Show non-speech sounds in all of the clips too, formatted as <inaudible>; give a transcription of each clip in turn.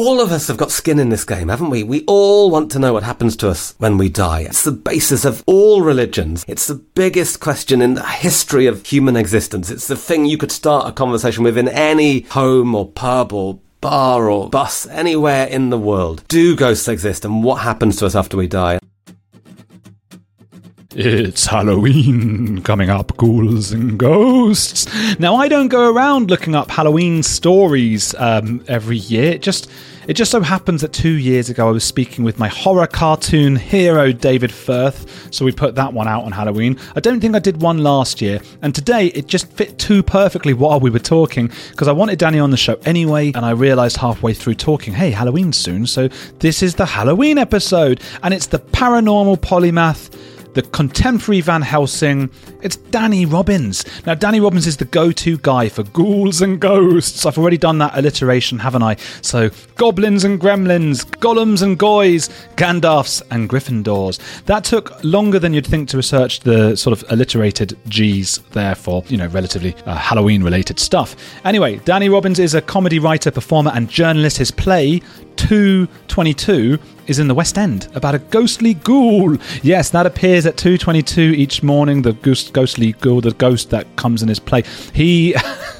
all of us have got skin in this game, haven't we? We all want to know what happens to us when we die. It's the basis of all religions. It's the biggest question in the history of human existence. It's the thing you could start a conversation with in any home or pub or bar or bus anywhere in the world. Do ghosts exist and what happens to us after we die? It's Halloween coming up, ghouls and ghosts. Now, I don't go around looking up Halloween stories um, every year. It just it just so happens that two years ago I was speaking with my horror cartoon hero David Firth, so we put that one out on Halloween. I don't think I did one last year, and today it just fit too perfectly while we were talking because I wanted Danny on the show anyway, and I realised halfway through talking, hey, Halloween's soon, so this is the Halloween episode, and it's the paranormal polymath the contemporary Van Helsing. It's Danny Robins. Now, Danny Robins is the go to guy for ghouls and ghosts. I've already done that alliteration, haven't I? So, goblins and gremlins, golems and goys, Gandalfs and Gryffindors. That took longer than you'd think to research the sort of alliterated G's there for, you know, relatively uh, Halloween related stuff. Anyway, Danny Robins is a comedy writer, performer, and journalist. His play, 222 is in the West End about a ghostly ghoul. Yes, that appears at 222 each morning. The ghost, ghostly ghoul, the ghost that comes in his play. He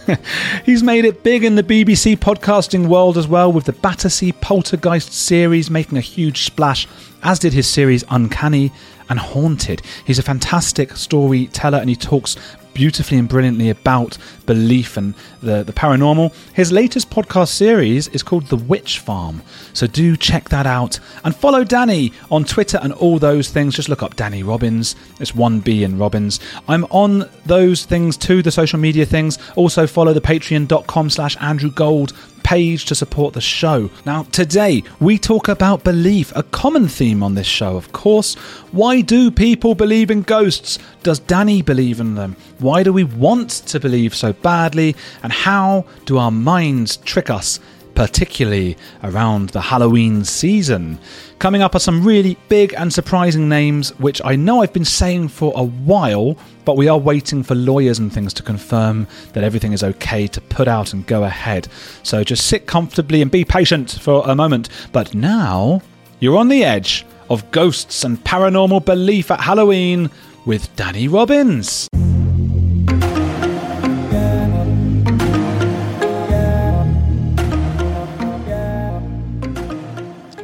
<laughs> he's made it big in the BBC podcasting world as well, with the Battersea Poltergeist series making a huge splash, as did his series Uncanny and Haunted. He's a fantastic storyteller and he talks beautifully and brilliantly about belief and the, the paranormal. His latest podcast series is called The Witch Farm, so do check that out. And follow Danny on Twitter and all those things. Just look up Danny Robins. It's 1B in Robins. I'm on those things too, the social media things. Also follow the patreon.com slash Andrew Gold page to support the show. Now, today we talk about belief, a common theme on this show, of course. Why do people believe in ghosts? Does Danny believe in them? Why do we want to believe so badly? And how do our minds trick us? particularly around the Halloween season. Coming up are some really big and surprising names, which I know I've been saying for a while, but we are waiting for lawyers and things to confirm that everything is okay to put out and go ahead. So just sit comfortably and be patient for a moment. But now, you're on the edge of ghosts and paranormal belief at Halloween with Danny Robins.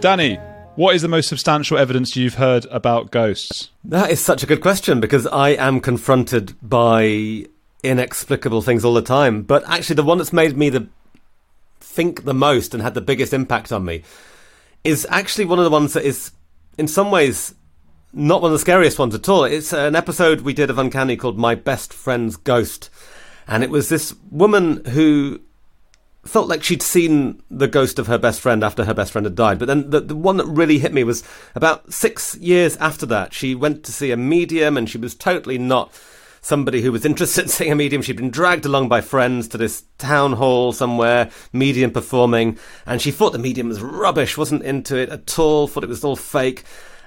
Danny, what is the most substantial evidence you've heard about ghosts? That is such a good question because I am confronted by inexplicable things all the time. But actually, the one that's made me the think the most and had the biggest impact on me is actually one of the ones that is, in some ways, not one of the scariest ones at all. It's an episode we did of Uncanny called My Best Friend's Ghost. And it was this woman who felt like she'd seen the ghost of her best friend after her best friend had died. But then the, the one that really hit me was about six years after that. She went to see a medium and she was totally not somebody who was interested in seeing a medium. She'd been dragged along by friends to this town hall somewhere, medium performing, and she thought the medium was rubbish, wasn't into it at all, thought it was all fake.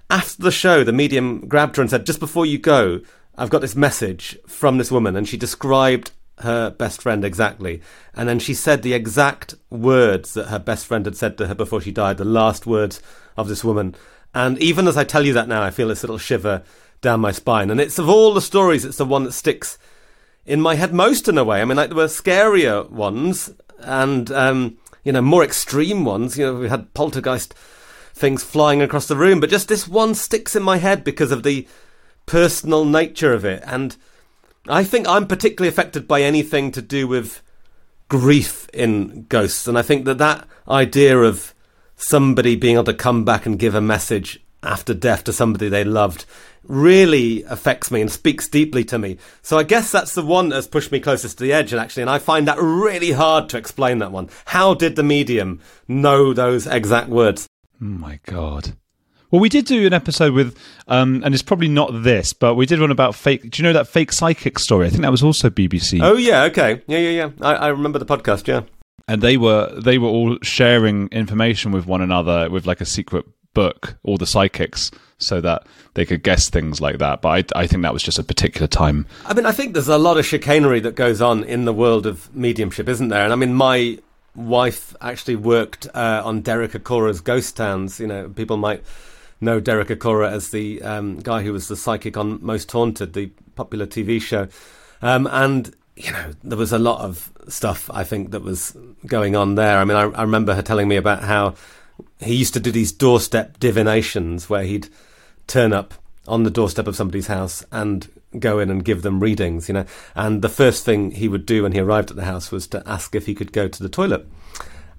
After the show, the medium grabbed her and said, Just before you go, I've got this message from this woman. And she described her best friend exactly. And then she said the exact words that her best friend had said to her before she died, the last words of this woman. And even as I tell you that now, I feel this little shiver down my spine. And it's of all the stories, it's the one that sticks in my head most in a way. I mean, like there were scarier ones and, um, you know, more extreme ones. You know, we had poltergeist things flying across the room, but just this one sticks in my head because of the personal nature of it. And I think I'm particularly affected by anything to do with grief in ghosts, and I think that that idea of somebody being able to come back and give a message after death to somebody they loved really affects me and speaks deeply to me. So I guess that's the one that's pushed me closest to the edge, and actually, and I find that really hard to explain that one. How did the medium know those exact words? My god. Well, we did do an episode with, um, and it's probably not this, but we did one about fake. Do you know that fake psychic story? I think that was also BBC. Oh yeah, okay, yeah, yeah, yeah. I, I remember the podcast. Yeah, and they were they were all sharing information with one another with like a secret book, all the psychics, so that they could guess things like that. But I, I think that was just a particular time. I mean, I think there's a lot of chicanery that goes on in the world of mediumship, isn't there? And I mean, my wife actually worked uh, on Derek Acorah's Ghost Towns. You know, people might know Derek Acorah as the um, guy who was the psychic on Most Haunted, the popular TV show. Um, and you know, there was a lot of stuff I think that was going on there. I mean, I, I remember her telling me about how he used to do these doorstep divinations where he'd turn up on the doorstep of somebody's house and go in and give them readings, you know. And the first thing he would do when he arrived at the house was to ask if he could go to the toilet.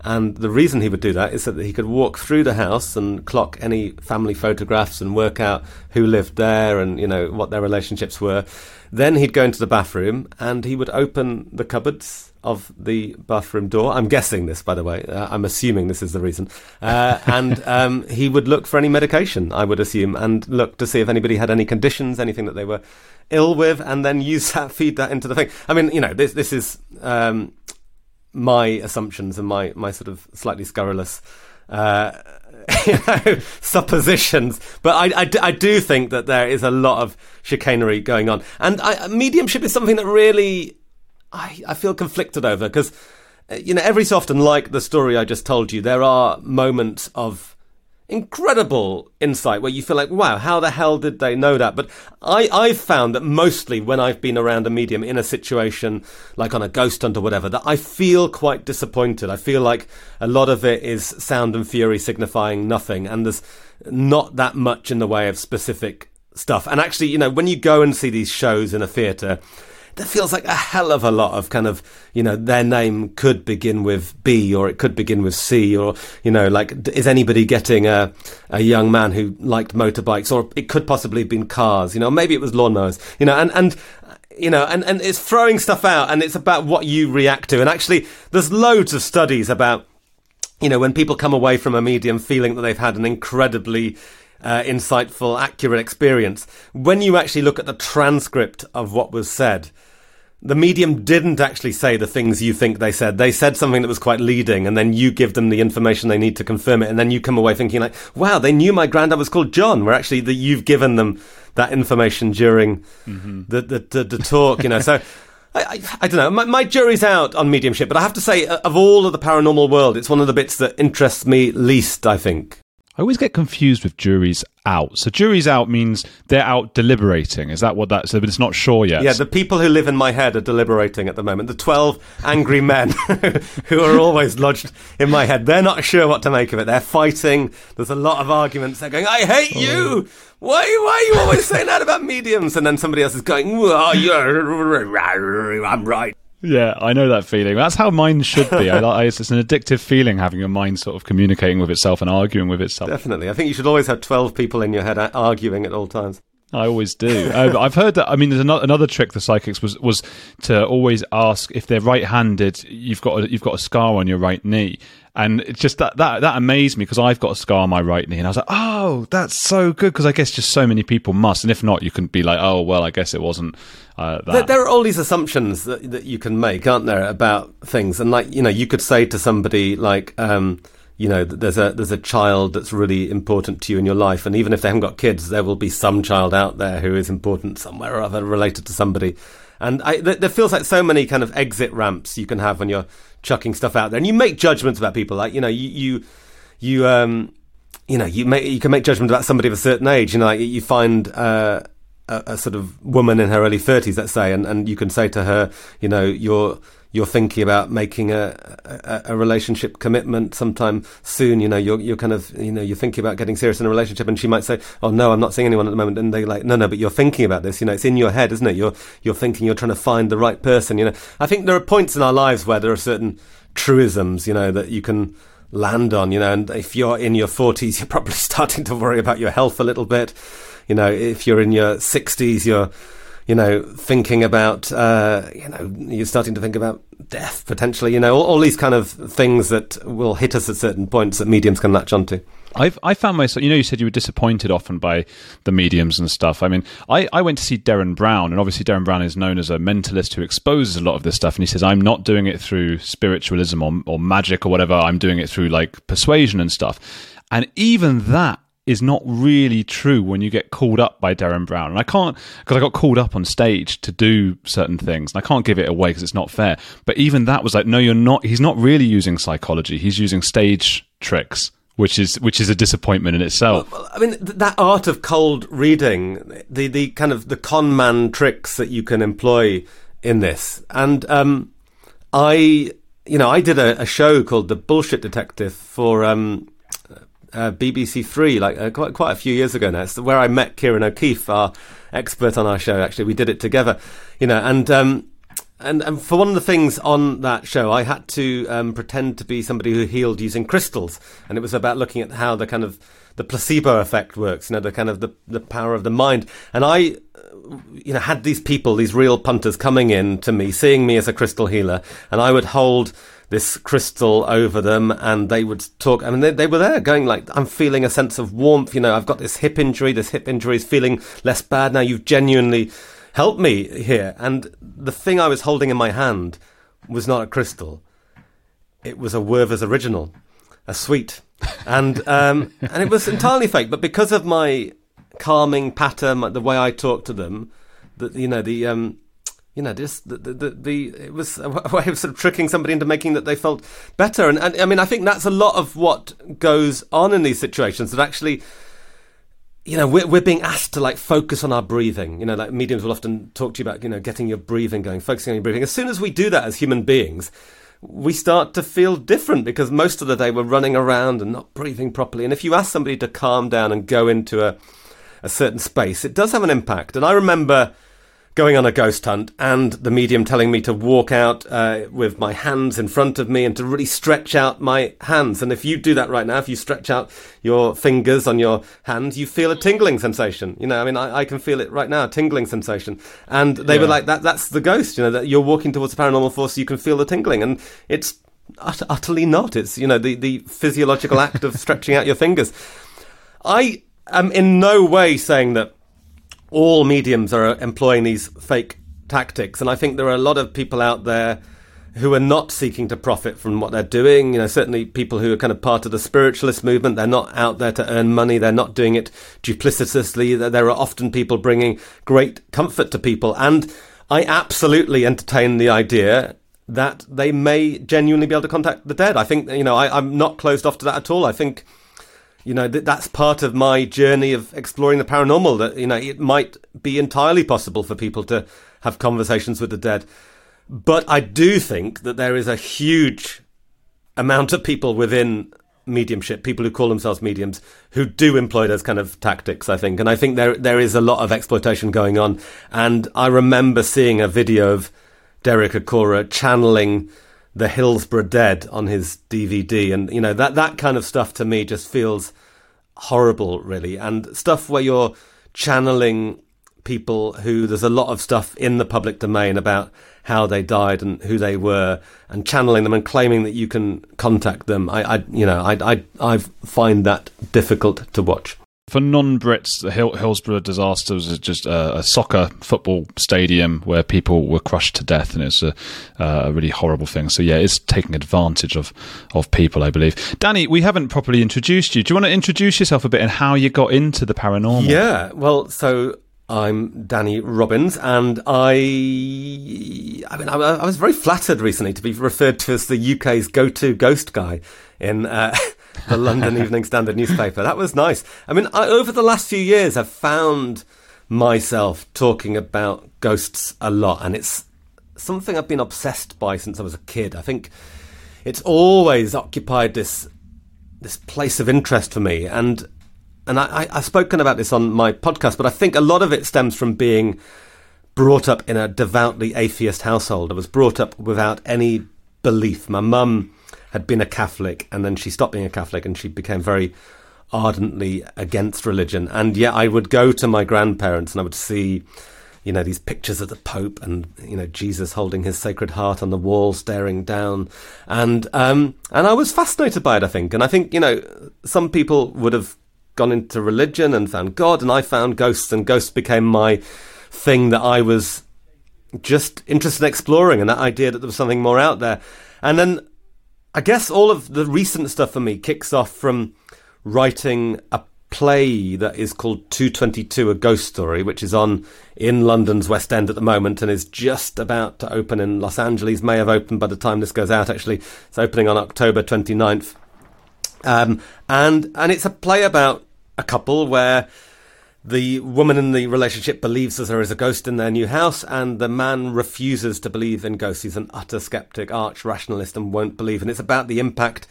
And the reason he would do that is that he could walk through the house and clock any family photographs and work out who lived there and, you know, what their relationships were. Then he'd go into the bathroom and he would open the cupboards of the bathroom door. I'm guessing this, by the way. Uh, I'm assuming this is the reason. Uh, and <laughs> um, he would look for any medication, I would assume, and look to see if anybody had any conditions, anything that they were ill with, and then use that, <laughs> feed that into the thing. I mean, you know, this this is um, my assumptions and my my sort of slightly scurrilous. Uh, <laughs> you know, suppositions, but I, I, I, do think that there is a lot of chicanery going on, and I, mediumship is something that really I, I feel conflicted over because uh, you know every so often, like the story I just told you, there are moments of incredible insight where you feel like, wow, how the hell did they know that? But I, I've found that mostly when I've been around a medium in a situation like on a ghost hunt or whatever, that I feel quite disappointed. I feel like a lot of it is sound and fury signifying nothing, and there's not that much in the way of specific stuff. And actually, you know, when you go and see these shows in a theatre, there feels like a hell of a lot of kind of, you know, their name could begin with B or it could begin with C or, you know, like, is anybody getting a, a young man who liked motorbikes or it could possibly have been cars, you know, maybe it was lawnmowers, you know, and, and, you know, and, and it's throwing stuff out and it's about what you react to. And actually, there's loads of studies about, you know, when people come away from a medium feeling that they've had an incredibly uh, insightful, accurate experience, when you actually look at the transcript of what was said, the medium didn't actually say the things you think they said. They said something that was quite leading, and then you give them the information they need to confirm it, and then you come away thinking like, "Wow, they knew my granddad was called John." Where actually that you've given them that information during mm-hmm. the, the, the the talk, you know. so. <laughs> I, I, I, don't know. My, my, jury's out on mediumship, but I have to say, uh, of all of the paranormal world, it's one of the bits that interests me least. I think. I always get confused with juries out. So juries out means they're out deliberating. Is that what that? So, but it's not sure yet. Yeah, the people who live in my head are deliberating at the moment. The twelve angry men <laughs> who are always lodged in my head. They're not sure what to make of it. They're fighting. There's a lot of arguments. They're going, "I hate oh. you." Why, why are you always saying that about mediums? And then somebody else is going, well, you're, I'm right. Yeah, I know that feeling. That's how mine should be. I, <laughs> I, it's an addictive feeling having your mind sort of communicating with itself and arguing with itself. Definitely. I think you should always have 12 people in your head arguing at all times. I always do. uh, I've heard that. I mean, there's another, another trick the psychics was was to always ask if they're right-handed. You've got a, you've got a scar on your right knee, and it's just that that that amazed me because I've got a scar on my right knee, and I was like, oh, that's so good because I guess just so many people must, and if not, you can be like, oh, well, I guess it wasn't. Uh, there, there, are all these assumptions that, that you can make, aren't there, about things, and like you know, you could say to somebody like. Um, you know, there's a there's a child that's really important to you in your life, and even if they haven't got kids, there will be some child out there who is important somewhere or other, related to somebody. And I, there feels like so many kind of exit ramps you can have when you're chucking stuff out there, and you make judgments about people. Like you know, you you you um you know you make you can make judgment about somebody of a certain age. You know, like you find. Uh, a, a sort of woman in her early 30s, let's say, and, and you can say to her, you know, you're you're thinking about making a, a, a, relationship commitment sometime soon, you know, you're, you're kind of, you know, you're thinking about getting serious in a relationship and she might say, oh no, I'm not seeing anyone at the moment. And they like, no, no, but you're thinking about this, you know, it's in your head, isn't it? You're, you're thinking you're trying to find the right person, you know. I think there are points in our lives where there are certain truisms, you know, that you can land on, you know, and if you're in your 40s, <laughs> you're probably starting to worry about your health a little bit. You know, if you're in your 60s, you're, you know, thinking about, uh, you know, you're starting to think about death potentially, you know, all, all, these kind of things that will hit us at certain points that mediums can latch onto. I've I found myself, you know, you said you were disappointed often by the mediums and stuff. I mean, I, I went to see Derren Brown, and obviously Derren Brown is known as a mentalist who exposes a lot of this stuff. And he says, I'm not doing it through spiritualism or, or magic or whatever. I'm doing it through like persuasion and stuff. And even that is not really true when you get called up by Derren Brown. And I can't, because I got called up on stage to do certain things, and I can't give it away because it's not fair. But even that was like, no, you're not, he's not really using psychology, he's using stage tricks. Which is which is a disappointment in itself. Well, I mean, that art of cold reading, the the kind of the con man tricks that you can employ in this, and um, I, you know, I did a, a, show called The Bullshit Detective for um, uh, BBC Three, like uh, quite quite a few years ago now. It's where I met Ciarán O'Keeffe, our expert on our show. Actually, we did it together, you know, and um, and and for one of the things on that show, I had to um, pretend to be somebody who healed using crystals, and it was about looking at how the kind of the placebo effect works, you know, the kind of the the power of the mind, and I you know, had these people, these real punters coming in to me, seeing me as a crystal healer, and I would hold this crystal over them and they would talk. I mean, they, they were there going like, I'm feeling a sense of warmth. You know, I've got this hip injury. This hip injury is feeling less bad now. You've genuinely helped me here. And the thing I was holding in my hand was not a crystal. It was a Werther's original, a sweet. And, um, <laughs> and it was entirely fake. But because of my calming pattern, the way I talk to them, that, you know, the, um, you know, just the, the, the, the, it was a way of sort of tricking somebody into making that they felt better. And, and I mean, I think that's a lot of what goes on in these situations that actually, you know, we're, we're being asked to like focus on our breathing. You know, like mediums will often talk to you about, you know, getting your breathing going, focusing on your breathing. As soon as we do that as human beings, we start to feel different because most of the day we're running around and not breathing properly. And if you ask somebody to calm down and go into a, a certain space, it does have an impact. And I remember, going on a ghost hunt and the medium telling me to walk out uh, with my hands in front of me and to really stretch out my hands. And if you do that right now, if you stretch out your fingers on your hands, you feel a tingling sensation. You know, I mean, I, I can feel it right now, a tingling sensation. And they yeah. were like, that, that's the ghost, you know, that you're walking towards a paranormal force, you can feel the tingling. And it's ut- utterly not. It's, you know, the, the physiological act of stretching out your fingers. I am in no way saying that all mediums are employing these fake tactics, and I think there are a lot of people out there who are not seeking to profit from what they're doing. You know, certainly people who are kind of part of the spiritualist movement, they're not out there to earn money. They're not doing it duplicitously. There are often people bringing great comfort to people. And I absolutely entertain the idea that they may genuinely be able to contact the dead. I think, you know, I, am not closed off to that at all. I think you know th- that's part of my journey of exploring the paranormal that you know it might be entirely possible for people to have conversations with the dead. But i do think that there is a huge amount of people within mediumship people who call themselves mediums who do employ those kind of tactics i think. And i think there there is a lot of exploitation going on. And i remember seeing a video of derek acorah channeling the Hillsborough Dead on his DVD, and you know that that kind of stuff to me just feels horrible, really, and stuff where you're channeling people who there's a lot of stuff in the public domain about how they died and who they were, and channeling them and claiming that you can contact them. I, I you know, I, I, I find that difficult to watch for non-Brits, the Hill- Hillsborough disaster was just a, a, soccer football stadium where people were crushed to death, and it's a, a, really horrible thing. So yeah, it's taking advantage of of people, I believe. Danny, we haven't properly introduced you. Do you want to introduce yourself a bit and how you got into the paranormal? Yeah, well, so I'm Danny Robins, and I, I mean, I, I, was very flattered recently to be referred to as the UK's go-to ghost guy in uh, <laughs> the London <laughs> Evening Standard newspaper. That was nice. I mean, I, over the last few years, I've found myself talking about ghosts a lot, and it's something I've been obsessed by since I was a kid. I think it's always occupied this this place of interest for me, and and I, I, have spoken about this on my podcast, but I think a lot of it stems from being brought up in a devoutly atheist household. I was brought up without any belief. My mum had been a Catholic and then she stopped being a Catholic and she became very ardently against religion. And yet I would go to my grandparents and I would see, you know, these pictures of the Pope and, you know, Jesus holding his sacred heart on the wall, staring down. And, um, and I was fascinated by it, I think. And I think, you know, some people would have gone into religion and found God and I found ghosts and ghosts became my thing that I was just interested in exploring and that idea that there was something more out there. And then I guess all of the recent stuff for me kicks off from writing a play that is called 222 A Ghost Story, which is on in London's West End at the moment and is just about to open in Los Angeles. May have opened by the time this goes out, actually. It's opening on October 29th. Um, and, and it's a play about a couple where the woman in the relationship believes that there is a ghost in their new house, and the man refuses to believe in ghosts. He's an utter skeptic, arch rationalist, and won't believe. And it's about the impact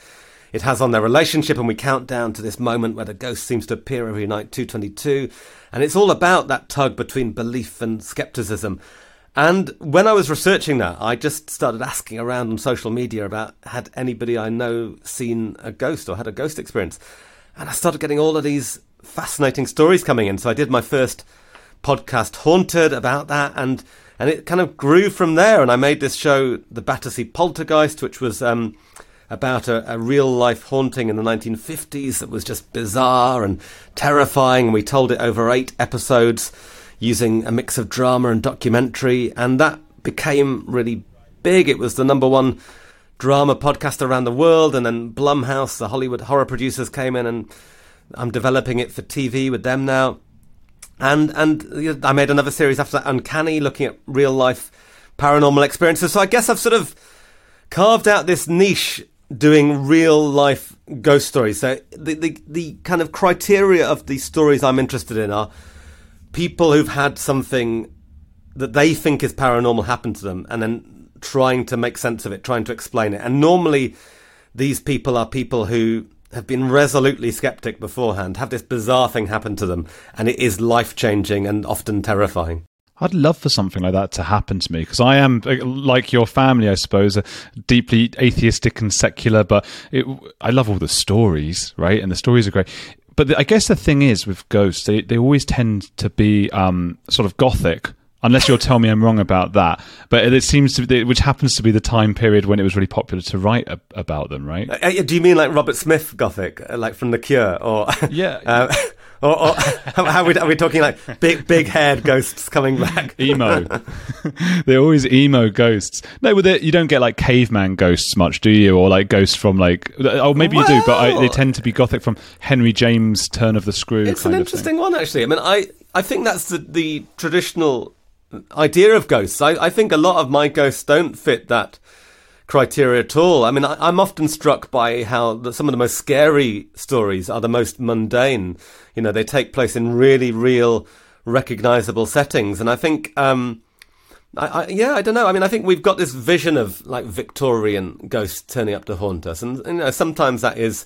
it has on their relationship, and we count down to this moment where the ghost seems to appear every night, 222. And it's all about that tug between belief and skepticism. And when I was researching that, I just started asking around on social media about had anybody I know seen a ghost or had a ghost experience. And I started getting all of these fascinating stories coming in. So I did my first podcast, Haunted, about that, and and it kind of grew from there. And I made this show, The Battersea Poltergeist, which was um, about a, a, real life haunting in the 1950s that was just bizarre and terrifying. And we told it over eight episodes using a mix of drama and documentary, and that became really big. It was the number one drama podcast around the world, and then Blumhouse, the Hollywood horror producers, came in, and I'm developing it for TV with them now. And and I made another series after that, Uncanny, looking at real life paranormal experiences. So I guess I've sort of carved out this niche doing real life ghost stories. So the, the the kind of criteria of the stories I'm interested in are people who've had something that they think is paranormal happen to them, and then trying to make sense of it, trying to explain it. And normally, these people are people who have been resolutely skeptic beforehand, have this bizarre thing happen to them, and it is life changing and often terrifying. I'd love for something like that to happen to me because I am uh, like your family, I suppose, deeply atheistic and secular. But it, I love all the stories, right? And the stories are great. But the, I guess the thing is with ghosts, they they always tend to be um, sort of gothic. Unless you'll tell me I'm wrong about that, but it seems to be, which happens to be the time period when it was really popular to write a, about them, right? Uh, do you mean like Robert Smith Gothic, uh, like from The Cure, or yeah? <laughs> uh, or, or how are we, are we talking like big, big haired ghosts coming back? <laughs> emo. <laughs> They're always emo ghosts. No, but you don't get like caveman ghosts much, do you? Or like ghosts from like, oh, maybe well, you do, but I, they tend to be gothic from Henry James' Turn of the Screw. It's an interesting one, actually. I mean, I, I think that's the, the traditional idea of ghosts. I, I think a lot of my ghosts don't fit that criteria at all. I mean, I, am often struck by how the, some of the most scary stories are the most mundane. You know, they take place in really real, recognizable settings, and I think. Um, I, I, yeah, I don't know. I mean, I think we've got this vision of like Victorian ghosts turning up to haunt us, and you know, sometimes that is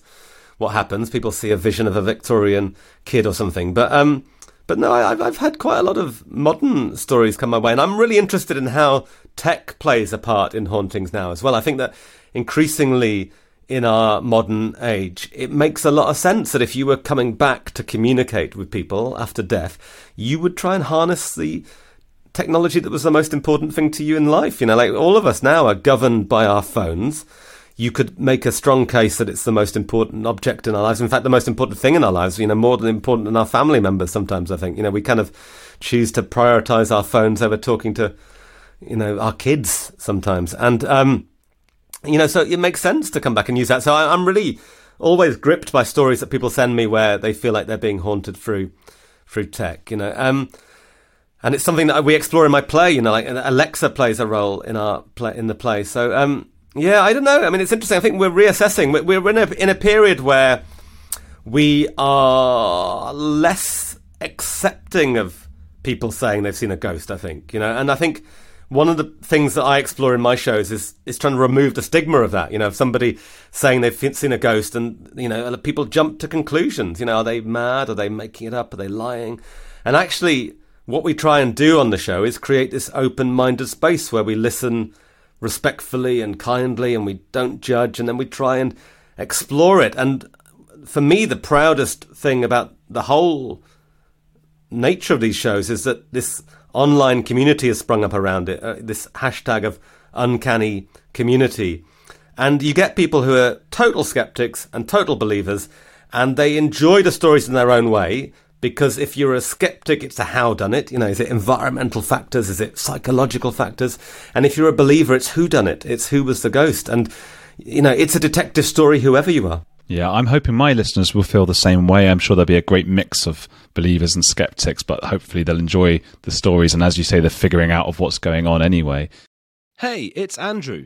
what happens. People see a vision of a Victorian kid or something, but um, but no, I've, I've had quite a lot of modern stories come my way, and I'm really interested in how tech plays a part in hauntings now as well. I think that increasingly in our modern age, it makes a lot of sense that if you were coming back to communicate with people after death, you would try and harness the technology that was the most important thing to you in life. You know, like all of us now are governed by our phones you could make a strong case that it's the most important object in our lives. In fact, the most important thing in our lives, you know, more than important than our family members sometimes, I think. You know, we kind of choose to prioritize our phones over talking to, you know, our kids sometimes. And, um, you know, so it makes sense to come back and use that. So I, I'm really always gripped by stories that people send me where they feel like they're being haunted through, through tech, you know. Um, and it's something that we explore in my play. You know, like Alexa plays a role in our play in the play. So um, yeah, I don't know. I mean, it's interesting. I think we're reassessing. We're in a in a period where we are less accepting of people saying they've seen a ghost. I think you know, and I think one of the things that I explore in my shows is is trying to remove the stigma of that. You know, of somebody saying they've seen a ghost, and you know, people jump to conclusions. You know, are they mad? Are they making it up? Are they lying? And actually, what we try and do on the show is create this open-minded space where we listen respectfully and kindly, and we don't judge, and then we try and explore it. And for me, the proudest thing about the whole nature of these shows is that this online community has sprung up around it, uh, this hashtag of uncanny community. And you get people who are total skeptics and total believers, and they enjoy the stories in their own way because if you're a skeptic, it's a how done it. You know, is it environmental factors? Is it psychological factors? And if you're a believer, it's who done it. It's who was the ghost. And, you know, it's a detective story, whoever you are. Yeah, I'm hoping my listeners will feel the same way. I'm sure there'll be a great mix of believers and skeptics, but hopefully they'll enjoy the stories. And as you say, the figuring out of what's going on anyway. Hey, it's Andrew.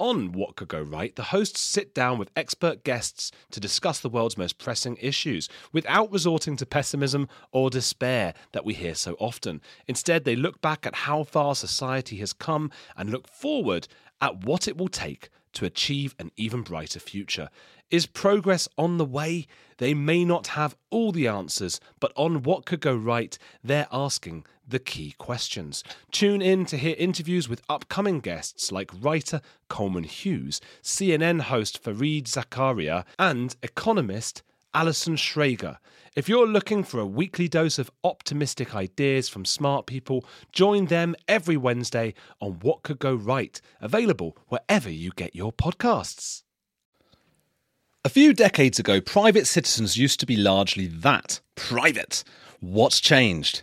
On What Could Go Right, the hosts sit down with expert guests to discuss the world's most pressing issues without resorting to pessimism or despair that we hear so often. Instead, they look back at how far society has come and look forward at what it will take to achieve an even brighter future. Is progress on the way? They may not have all the answers, but on what could go right, they're asking the key questions. Tune in to hear interviews with upcoming guests like writer Coleman Hughes, CNN host Fareed Zakaria, and economist Alison Schrager. If you're looking for a weekly dose of optimistic ideas from smart people, join them every Wednesday on What Could Go Right, available wherever you get your podcasts. A few decades ago, private citizens used to be largely that private. What's changed?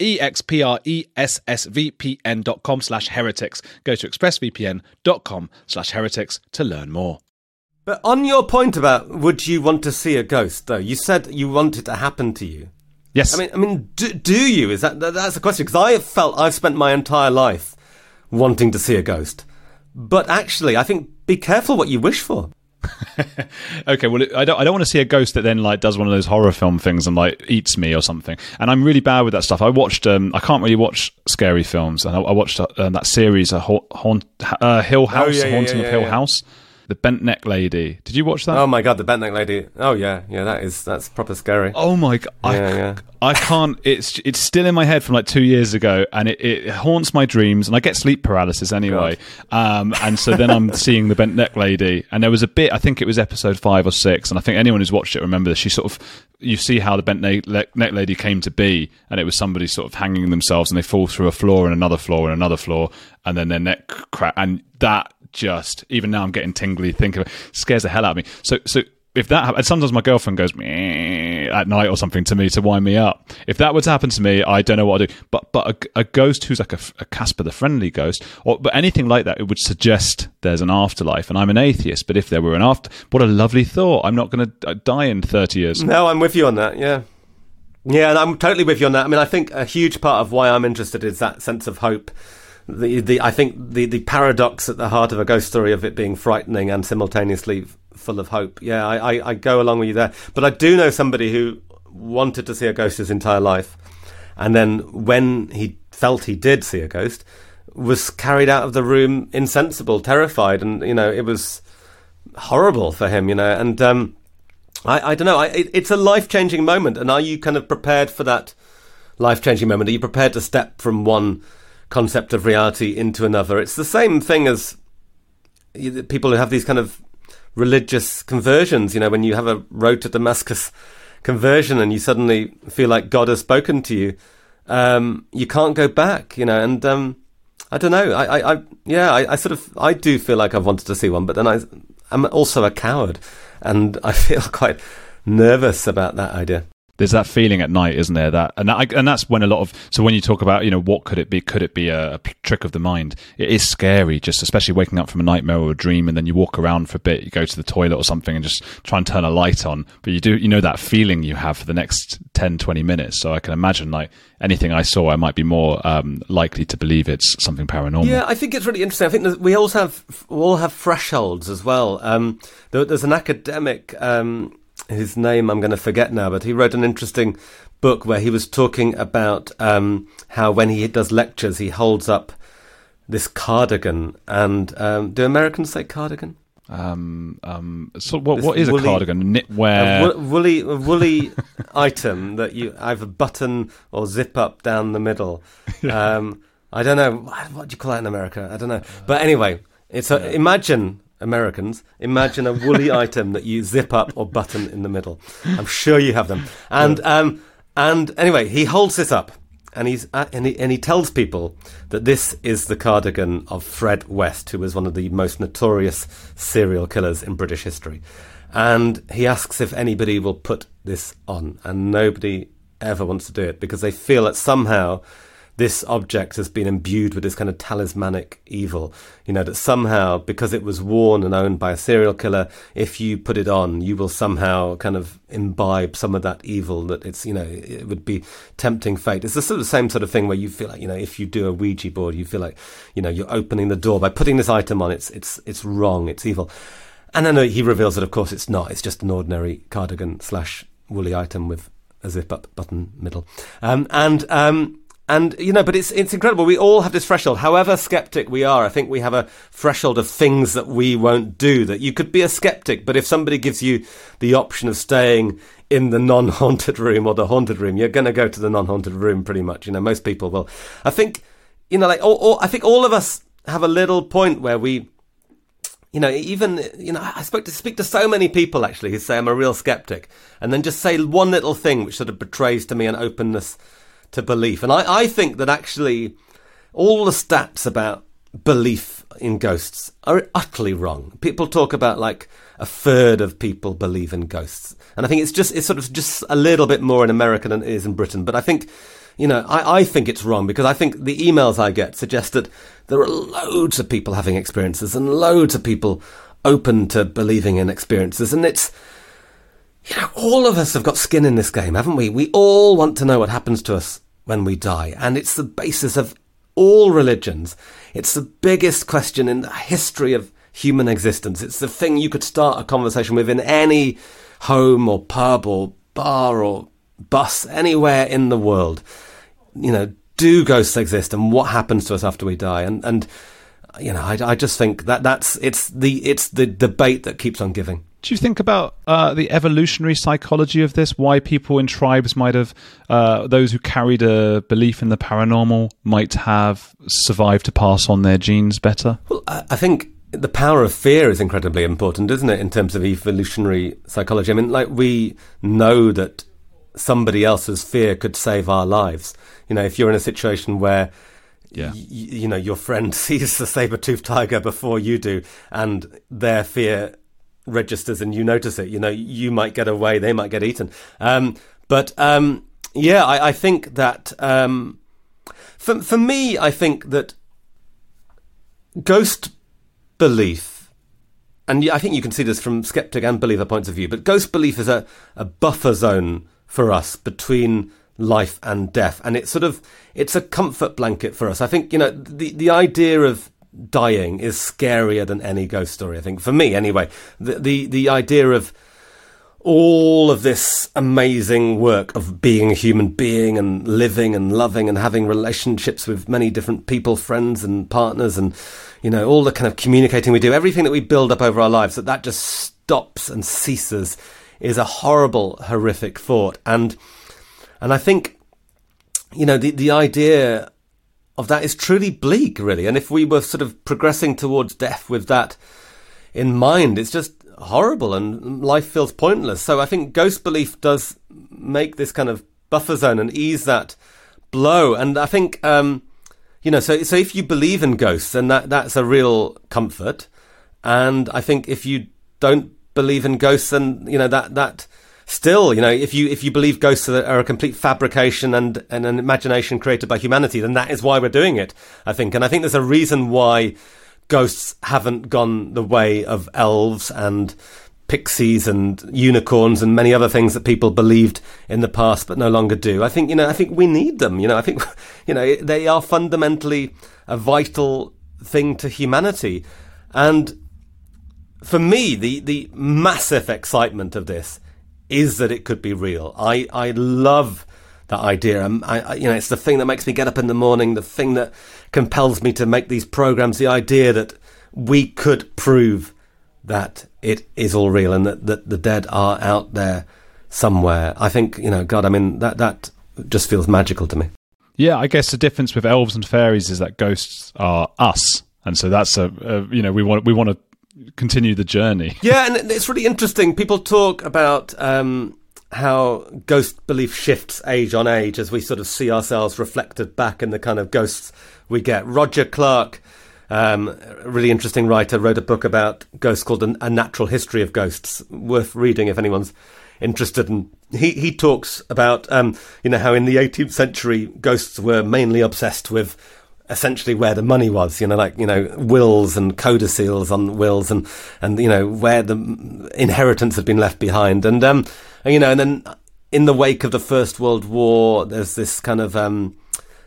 E-X-P-R-E-S-S-V-P-N dot com slash heretics. Go to expressvpn.com slash heretics to learn more. But on your point about would you want to see a ghost, though, you said you want it to happen to you. Yes. I mean, I mean, do, do you? Is that that's the question? Because I have felt I've spent my entire life wanting to see a ghost, but actually, I think be careful what you wish for. <laughs> okay, well, I don't. I don't want to see a ghost that then like does one of those horror film things and like eats me or something. And I'm really bad with that stuff. I watched. Um, I can't really watch scary films, and I, I watched uh, that series, a ha- haunt, uh, Hill House, yeah, yeah, Haunting yeah, of Hill yeah. House, the bent neck lady. Did you watch that? Oh my god, the bent neck lady. Oh yeah, yeah, that is that's proper scary. Oh my god! I, Yeah, yeah. I can't. It's it's still in my head from like two years ago, and it, it haunts my dreams. And I get sleep paralysis anyway. Um, and so then I'm <laughs> seeing the bent neck lady, and there was a bit. I think it was episode five or six, and I think anyone who's watched it remember this. She sort of you see how the bent neck, neck lady came to be, and it was somebody sort of hanging themselves, and they fall through a floor and another floor and another floor, and then their neck crack, and that just even now I'm getting tingly thinking of it, scares the hell out of me. So so if that hap- and sometimes my girlfriend goes at night or something to me to wind me up. If that were to happen to me, I don't know what I'd do. But but a, a ghost who's like a, a Casper the Friendly Ghost, or but anything like that, it would suggest there's an afterlife. And I'm an atheist, but if there were an after, what a lovely thought! I'm not going to uh, die in 30 years. No, I'm with you on that. Yeah, yeah, and I'm totally with you on that. I mean, I think a huge part of why I'm interested is that sense of hope. The the I think the the paradox at the heart of a ghost story of it being frightening and simultaneously full of hope. Yeah, I, I, I go along with you there. But I do know somebody who wanted to see a ghost his entire life, and then when he felt he did see a ghost, was carried out of the room insensible, terrified, and you know it was horrible for him. You know, and um, I, I don't know. I, it, it's a life changing moment, and are you kind of prepared for that life changing moment? Are you prepared to step from one concept of reality into another? It's the same thing as people who have these kind of religious conversions. You know, when you have a road to Damascus conversion and you suddenly feel like God has spoken to you. um, you can't go back, you know, and um, I don't know. I, I, I yeah, I, I, sort of, I do feel like I've wanted to see one, but then I, I'm also a coward, and <laughs> I feel quite nervous about that idea there's that feeling at night, isn't there? That and that, and that's when a lot of so when you talk about you know what could it be? Could it be a, a, trick of the mind? It is scary, just especially waking up from a nightmare or a dream, and then you walk around for a bit, you go to the toilet or something, and just try and turn a light on. But you do you know that feeling you have for the next 10, 20 minutes. So I can imagine like anything I saw, I might be more um, likely to believe it's something paranormal. Yeah, I think it's really interesting. I think that we all have we all have thresholds as well. Um, there, there's an academic. Um, his name I'm going to forget now, but he wrote an interesting book where he was talking about um, how when he does lectures, he holds up this cardigan. And um, do Americans say cardigan? Um, um, so what, what is woolly, a cardigan? Knitwear, a woolly, a woolly <laughs> item that you either button or zip up down the middle. <laughs> Um, I don't know what do you call that in America. I don't know, but anyway, it's a, imagine Americans, imagine a woolly <laughs> item that you zip up or button in the middle. I'm sure you have them. And um, and anyway, he holds this up, and he's uh, and, he, and he tells people that this is the cardigan of Fred West, who was one of the most notorious serial killers in British history. And he asks if anybody will put this on, and nobody ever wants to do it because they feel that somehow this object has been imbued with this kind of talismanic evil. You know, that somehow, because it was worn and owned by a serial killer, if you put it on, you will somehow kind of imbibe some of that evil that it's, you know, it would be tempting fate. It's the sort of same sort of thing where you feel like, you know, if you do a Ouija board, you feel like, you know, you're opening the door by putting this item on, it's, it's, it's wrong, it's evil. And then he reveals that, of course, it's not. It's just an ordinary cardigan slash woolly item with a zip up button middle. Um, and, um, and you know, but it's it's incredible. We all have this threshold. However skeptic we are, I think we have a threshold of things that we won't do. That you could be a skeptic, but if somebody gives you the option of staying in the non-haunted room or the haunted room, you're going to go to the non-haunted room pretty much. You know, most people will. I think, you know, like, all, all, I think all of us have a little point where we, you know, even you know, I spoke to speak to so many people actually who say I'm a real skeptic, and then just say one little thing which sort of betrays to me an openness to belief. And I, I think that actually all the stats about belief in ghosts are utterly wrong. People talk about like a third of people believe in ghosts. And I think it's just, it's sort of just a little bit more in America than it is in Britain. But I think, you know, I, I think it's wrong because I think the emails I get suggest that there are loads of people having experiences and loads of people open to believing in experiences. And it's, you know, all of us have got skin in this game, haven't we? We all want to know what happens to us when we die. And it's the basis of all religions. It's the biggest question in the history of human existence. It's the thing you could start a conversation with in any home or pub or bar or bus anywhere in the world. You know, do ghosts exist and what happens to us after we die? And, and, you know, I, I just think that that's, it's the, it's the debate that keeps on giving. Do you think about uh, the evolutionary psychology of this? Why people in tribes might have, uh, those who carried a belief in the paranormal might have survived to pass on their genes better? Well, I think the power of fear is incredibly important, isn't it, in terms of evolutionary psychology? I mean, like, we know that somebody else's fear could save our lives. You know, if you're in a situation where yeah. Y- you know, your friend <laughs> sees the saber-toothed tiger before you do, and their fear registers and you notice it. You know, you might get away, they might get eaten. Um, but um, yeah, I, I, think that um, for for me, I think that ghost belief, and I think you can see this from skeptic and believer points of view, but ghost belief is a, a buffer zone for us between life and death, and it's sort of it's a comfort blanket for us. I think you know the the idea of dying is scarier than any ghost story. I think for me, anyway, the the, the idea of all of this amazing work of being a human being and living and loving and having relationships with many different people, friends and partners, and you know all the kind of communicating we do, everything that we build up over our lives, that that just stops and ceases, is a horrible, horrific thought. And and I think you know the the idea of that is truly bleak, really. And if we were sort of progressing towards death with that in mind, it's just horrible and life feels pointless. So I think ghost belief does make this kind of buffer zone and ease that blow. And I think, um, you know, so so if you believe in ghosts, then that that's a real comfort. And I think if you don't believe in ghosts, then you know that that still, you know, if you if you believe ghosts are a complete fabrication and, and an imagination created by humanity, then that is why we're doing it. I think, and I think there's a reason why ghosts haven't gone the way of elves and pixies and unicorns and many other things that people believed in the past but no longer do. I think you know I think we need them. You know I think <laughs> you know they are fundamentally a vital thing to humanity, and for me the the massive excitement of this is that it could be real. I I love that idea. Um, I, I, you know, it's the thing that makes me get up in the morning. The thing that compels me to make these programs. The idea that we could prove that it is all real and that, that the dead are out there somewhere. I think, you know, God, I mean, that, that just feels magical to me. Yeah, I guess the difference with elves and fairies is that ghosts are us. And so that's a, a you know, we want, we want to continue the journey. <laughs> Yeah, and it's really interesting. People talk about um, how ghost belief shifts age on age as we sort of see ourselves reflected back in the kind of ghosts we get. Roger Clarke um, a really interesting writer wrote a book about ghosts called A Natural History of Ghosts, worth reading if anyone's interested. And he, he talks about, um, you know, how in the 18th century, ghosts were mainly obsessed with essentially where the money was, you know, like, you know, wills and codicils on wills and, and, you know, where the inheritance had been left behind. And, um, and, you know, and then in the wake of the First World War, there's this kind of, um,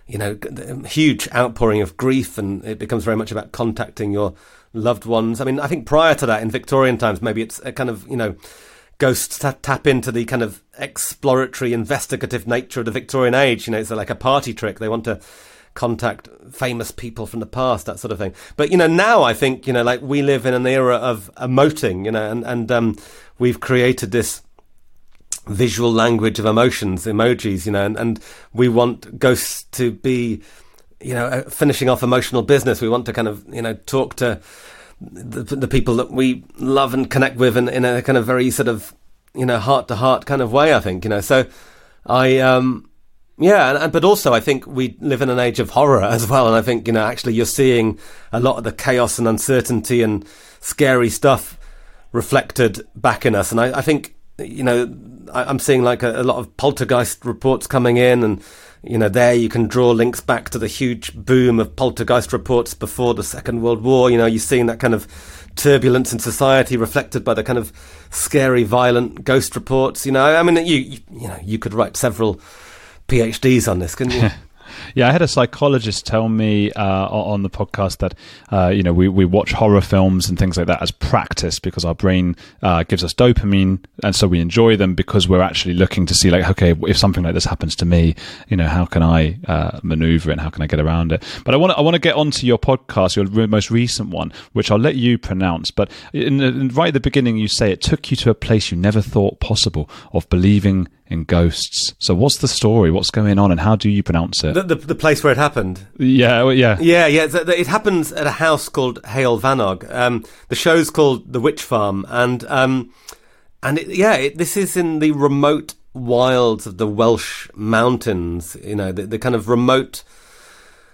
you know, huge outpouring of grief, and it becomes very much about contacting your loved ones. I mean, I think prior to that, in Victorian times, maybe it's a kind of, you know, ghosts tap into the kind of exploratory, investigative nature of the Victorian age. You know, it's like a party trick. They want to contact famous people from the past, that sort of thing. But you know, now I think you know, like we live in an era of emoting. You know, and and um, we've created this visual language of emotions, emojis, you know, and, and we want ghosts to be, you know, uh, finishing off emotional business. We want to kind of, you know, talk to the, the people that we love and connect with in, in a kind of very sort of, you know, heart to heart kind of way, I think, you know. So I, um, yeah, and, and, but also I think we live in an age of horror as well, and I think you know actually you're seeing a lot of the chaos and uncertainty and scary stuff reflected back in us, and I, I think you know I, am seeing like a, a, lot of poltergeist reports coming in, and you know there you can draw links back to the huge boom of poltergeist reports before the Second World War. You know, you're seeing that kind of turbulence in society reflected by the kind of scary, violent ghost reports. You know, I mean, you you, you know you could write several PhDs on this, couldn't you? <laughs> Yeah, I had a psychologist tell me uh, on the podcast that uh, you know we, we watch horror films and things like that as practice because our brain uh, gives us dopamine, and so we enjoy them because we're actually looking to see like, okay, if something like this happens to me, you know, how can I uh, maneuver and how can I get around it? But I want I want to get onto your podcast, your most recent one, which I'll let you pronounce. But in, in, right at the beginning, you say it took you to a place you never thought possible of believing in ghosts. So what's the story? What's going on, and how do you pronounce it? The, the, the place where it happened. Yeah, well, yeah, yeah, yeah. It happens at a house called Heol Fanog. Um, the show's called The Witch Farm, and um, and it, yeah, it, this is in the remote wilds of the Welsh mountains. You know, the, the kind of remote.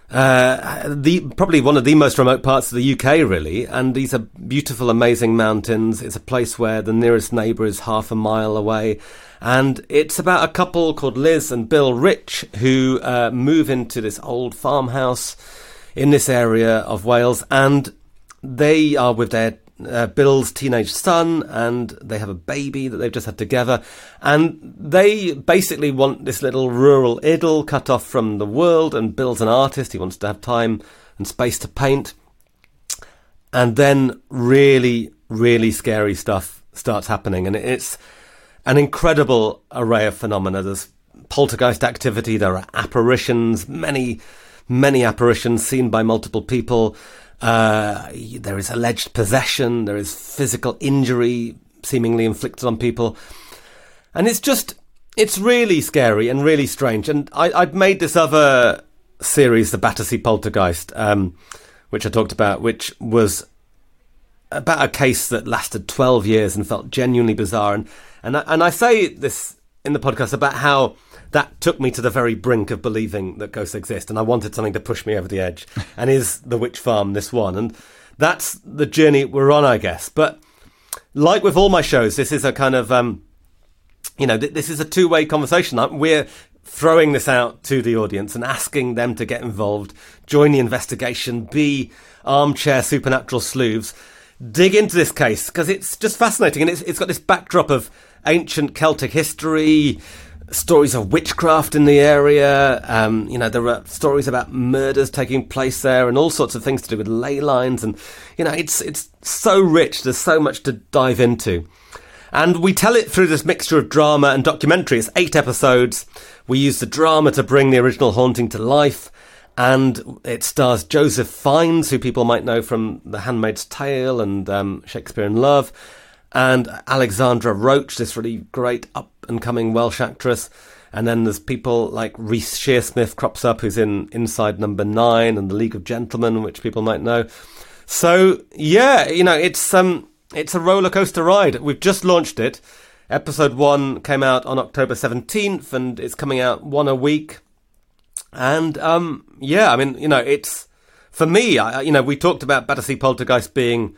Uh, the probably one of the most remote parts of the UK, really, and these are beautiful, amazing mountains. It's a place where the nearest neighbour is half a mile away, and it's about a couple called Liz and Bill Rich who uh, move into this old farmhouse in this area of Wales, and they are with their uh, Bill's teenage son, and they have a baby that they've just had together, and they basically want this little rural idyll cut off from the world. And Bill's an artist; he wants to have time and space to paint. And then, really, really scary stuff starts happening, and it's an incredible array of phenomena. There's poltergeist activity, there are apparitions, many, many apparitions seen by multiple people. Uh, there is alleged possession, there is physical injury seemingly inflicted on people. And it's just, it's really scary and really strange. And I, would made this other series, the Battersea Poltergeist, um, which I talked about, which was about a case that lasted 12 years and felt genuinely bizarre. And and I, and I say this in the podcast about how that took me to the very brink of believing that ghosts exist, and I wanted something to push me over the edge. <laughs> and is the Witch Farm this one? And that's the journey we're on, I guess. But like with all my shows, this is a kind of um, you know, th- this is a two way conversation. We're throwing this out to the audience and asking them to get involved, join the investigation, be armchair supernatural sleuths, dig into this case because it's just fascinating and it's, it's got this backdrop of ancient Celtic history, stories of witchcraft in the area. Um, you know, there are stories about murders taking place there and all sorts of things to do with ley lines. And, you know, it's, it's so rich. There's so much to dive into. And we tell it through this mixture of drama and documentary. It's eight episodes. We use the drama to bring the original haunting to life. And it stars Joseph Fiennes, who people might know from The Handmaid's Tale and um, Shakespeare in Love, and Alexandra Roach, this really great up and coming Welsh actress. And then there's people like Reece Shearsmith crops up, who's in Inside Number Nine and The League of Gentlemen, which people might know. So yeah, you know, it's um, it's a roller coaster ride. We've just launched it. Episode one came out on October 17th and it's coming out one a week. And, um, yeah, I mean, you know, it's, for me, I, you know, we talked about Battersea Poltergeist being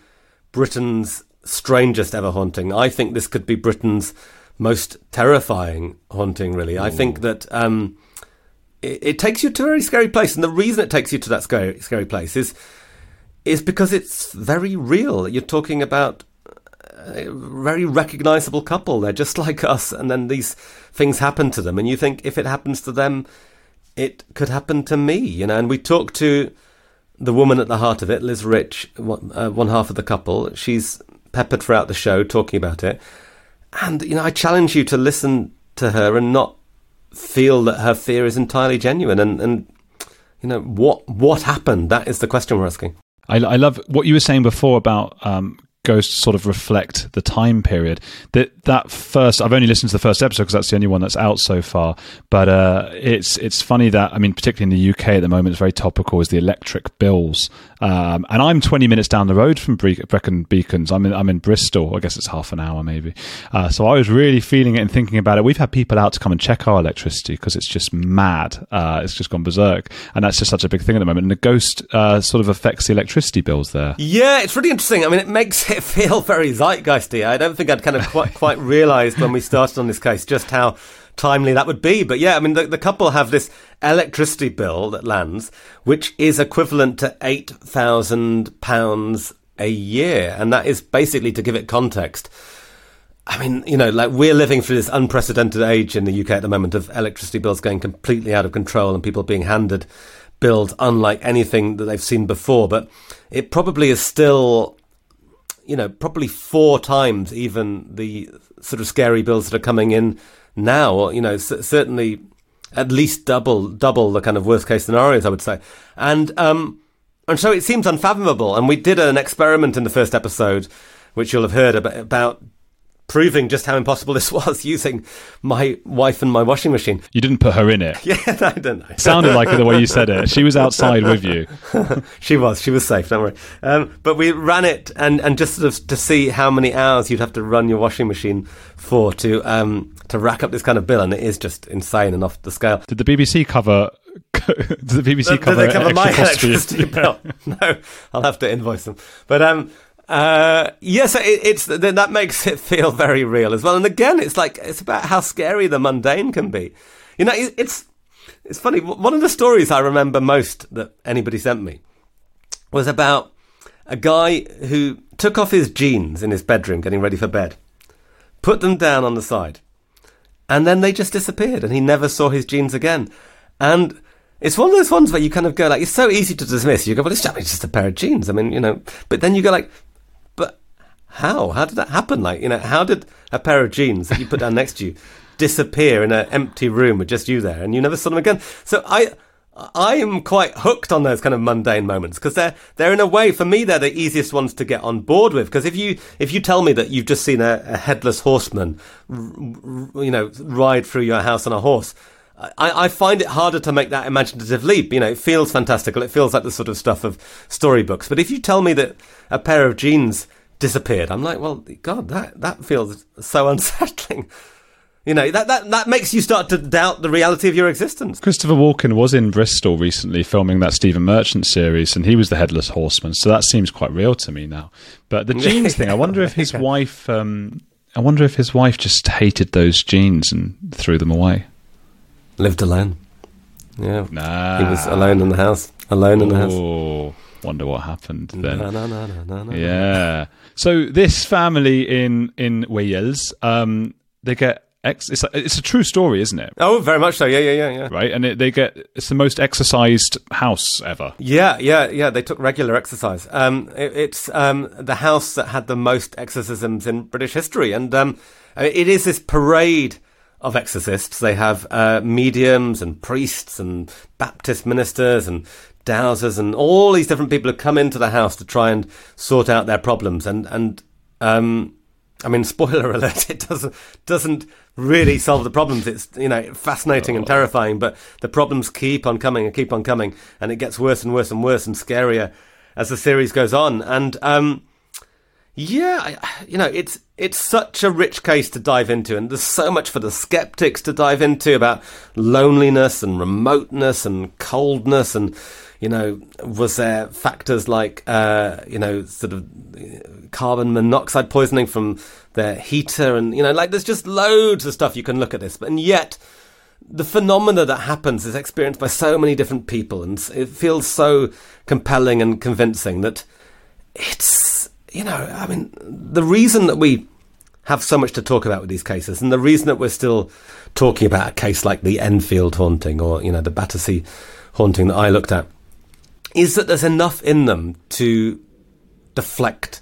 Britain's strangest ever haunting. I think this could be Britain's most terrifying haunting, really. Ooh. I think that, um, it, it, takes you to a very scary place. And the reason it takes you to that scary, scary place is, is because it's very real. You're talking about a very recognizable couple. They're just like us, and then these things happen to them, and you think if it happens to them, it could happen to me, you know. And we talked to the woman at the heart of it, Liz Rich, one, uh, one half of the couple. She's peppered throughout the show talking about it, and you know, I challenge you to listen to her and not feel that her fear is entirely genuine. And and you know what what happened? That is the question we're asking. I, I love what you were saying before about um, ghosts sort of reflect the time period. That that first, I've only listened to the first episode because that's the only one that's out so far. But uh, it's it's funny that I mean, particularly in the UK at the moment, it's very topical. Is the electric bills, um, and I'm 20 minutes down the road from Bre- Brecon Beacons. I'm in I'm in Bristol. I guess it's half an hour maybe. Uh, so I was really feeling it and thinking about it. We've had people out to come and check our electricity because it's just mad. Uh, it's just gone berserk, and that's just such a big thing at the moment. And the ghost uh, sort of affects the electricity bills there. Yeah, it's really interesting. I mean, it makes <laughs> it feel very zeitgeisty. I don't think I'd kind of quite quite realised when we started on this case just how timely that would be. But yeah, I mean, the, the couple have this electricity bill that lands, which is equivalent to eight thousand pounds a year, and that is basically to give it context. I mean, you know, like we're living through this unprecedented age in the UK at the moment of electricity bills going completely out of control and people being handed bills unlike anything that they've seen before. But it probably is still you know, probably four times even the sort of scary bills that are coming in now. You know, c- certainly at least double double the kind of worst case scenarios, I would say. And um, and so it seems unfathomable. And we did an experiment in the first episode, which you'll have heard about, about proving just how impossible <laughs> this was using my wife and my washing machine. You didn't put her in it. <laughs> Yeah, I don't know. It sounded like it the way you said it. She was <laughs> outside with you. she was. She was safe. Don't worry. Um, but we ran it and, and just sort of to see how many hours you'd have to run your washing machine for to um, to rack up this kind of bill, and it is just insane and off the scale. Did the BBC cover? Did the BBC cover? Did they cover my electricity bill? no, I'll have to invoice them. But um, uh, yes, it, it's that makes it feel very real as well. And again, it's like it's about how scary the mundane can be. You know, it, it's it's funny. One of the stories I remember most that anybody sent me was about a guy who took off his jeans in his bedroom, getting ready for bed, put them down on the side, and then they just disappeared, and he never saw his jeans again. And it's one of those ones where you kind of go like, it's so easy to dismiss. You go, well, it's just a pair of jeans. I mean, you know, but then you go like, how? How did that happen? Like, you know, how did a pair of jeans that you put down next to you disappear in an empty room with just you there and you never saw them again? So I, I am quite hooked on those kind of mundane moments because they're they're in a way for me they're the easiest ones to get on board with because if you if you tell me that you've just seen a, a headless horseman you know ride through your house on a horse I, I, find it harder to make that imaginative leap. You know, it feels fantastical. It feels like the sort of stuff of storybooks. But if you tell me that a pair of jeans disappeared. I'm like, well, God, that that feels so <laughs> unsettling. You know, that, that, that makes you start to doubt the reality of your existence. Christopher Walken was in Bristol recently filming that Stephen Merchant series, and he was the headless horseman. So that seems quite real to me now. But the <laughs> jeans thing, I wonder if his wife, um, I wonder if his wife just hated those jeans and threw them away. Lived alone. Yeah. Nah. He was alone in the house. Alone in the house. Wonder what happened then. No, no, no. Yeah. So this family in in Wales, um, they get ex- it's a, it's a true story, isn't it? Oh, very much so. Yeah, yeah, yeah, yeah. Right, and it, they get it's the most exercised house ever. Yeah, yeah, yeah. They took regular exercise. Um, it, it's um, the house that had the most exorcisms in British history, and um, it is this parade of exorcists. They have uh, mediums and priests and Baptist ministers and dowsers and all these different people who come into the house to try and sort out their problems. And and um, I mean, <laughs> spoiler alert: it doesn't doesn't really solve the problems. It's you know fascinating and terrifying, but the problems keep on coming and keep on coming, and it gets worse and worse and worse and scarier as the series goes on. And um, yeah, you know, it's it's such a rich case to dive into, and there's so much for the skeptics to dive into about loneliness and remoteness and coldness, and you know, was there factors like uh, you know, sort of uh, carbon monoxide poisoning from their heater, and you know, like there's just loads of stuff you can look at this, and yet the phenomena that happens is experienced by so many different people, and it feels so compelling and convincing that it's you know i mean the reason that we have so much to talk about with these cases and the reason that we're still talking about a case like the enfield haunting or you know the battersea haunting that i looked at is that there's enough in them to deflect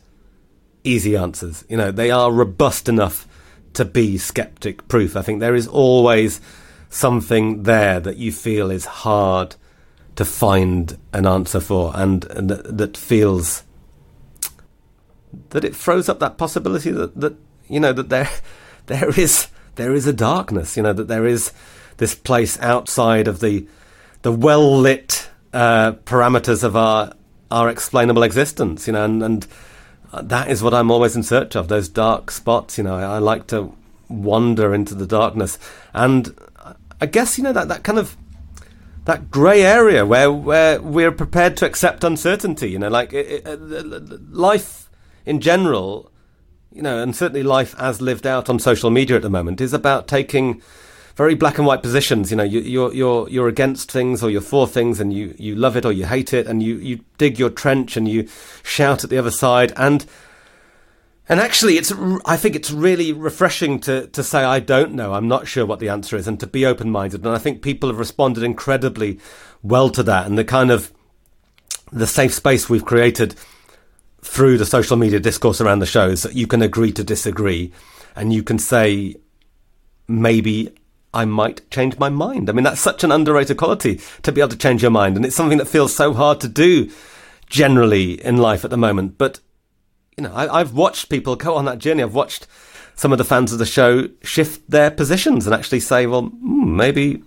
easy answers. You know they are robust enough to be skeptic proof. I think there is always something there that you feel is hard to find an answer for and, and that, that feels that it throws up that possibility that, that you know that there <laughs> there is there is a darkness you know that there is this place outside of the the well lit uh, parameters of our our explainable existence you know and, and that is what I'm always in search of those dark spots you know I, I like to wander into the darkness and I guess you know that that kind of that grey area where where we're prepared to accept uncertainty. You know, like it, it, uh, life in general, you know, and certainly life as lived out on social media at the moment is about taking very black and white positions. You know, you, you're you're you're against things or you're for things, and you you love it or you hate it, and you you dig your trench and you shout at the other side and. And actually, it's I think it's really refreshing to, to say I don't know, I'm not sure what the answer is, and to be open minded. And I think people have responded incredibly well to that, and the kind of the safe space we've created through the social media discourse around the shows that you can agree to disagree, and you can say maybe I might change my mind. I mean, that's such an underrated quality to be able to change your mind, and it's something that feels so hard to do generally in life at the moment, but you know, I, I've watched people go on that journey. I've watched some of the fans of the show shift their positions and actually say, well, hmm, maybe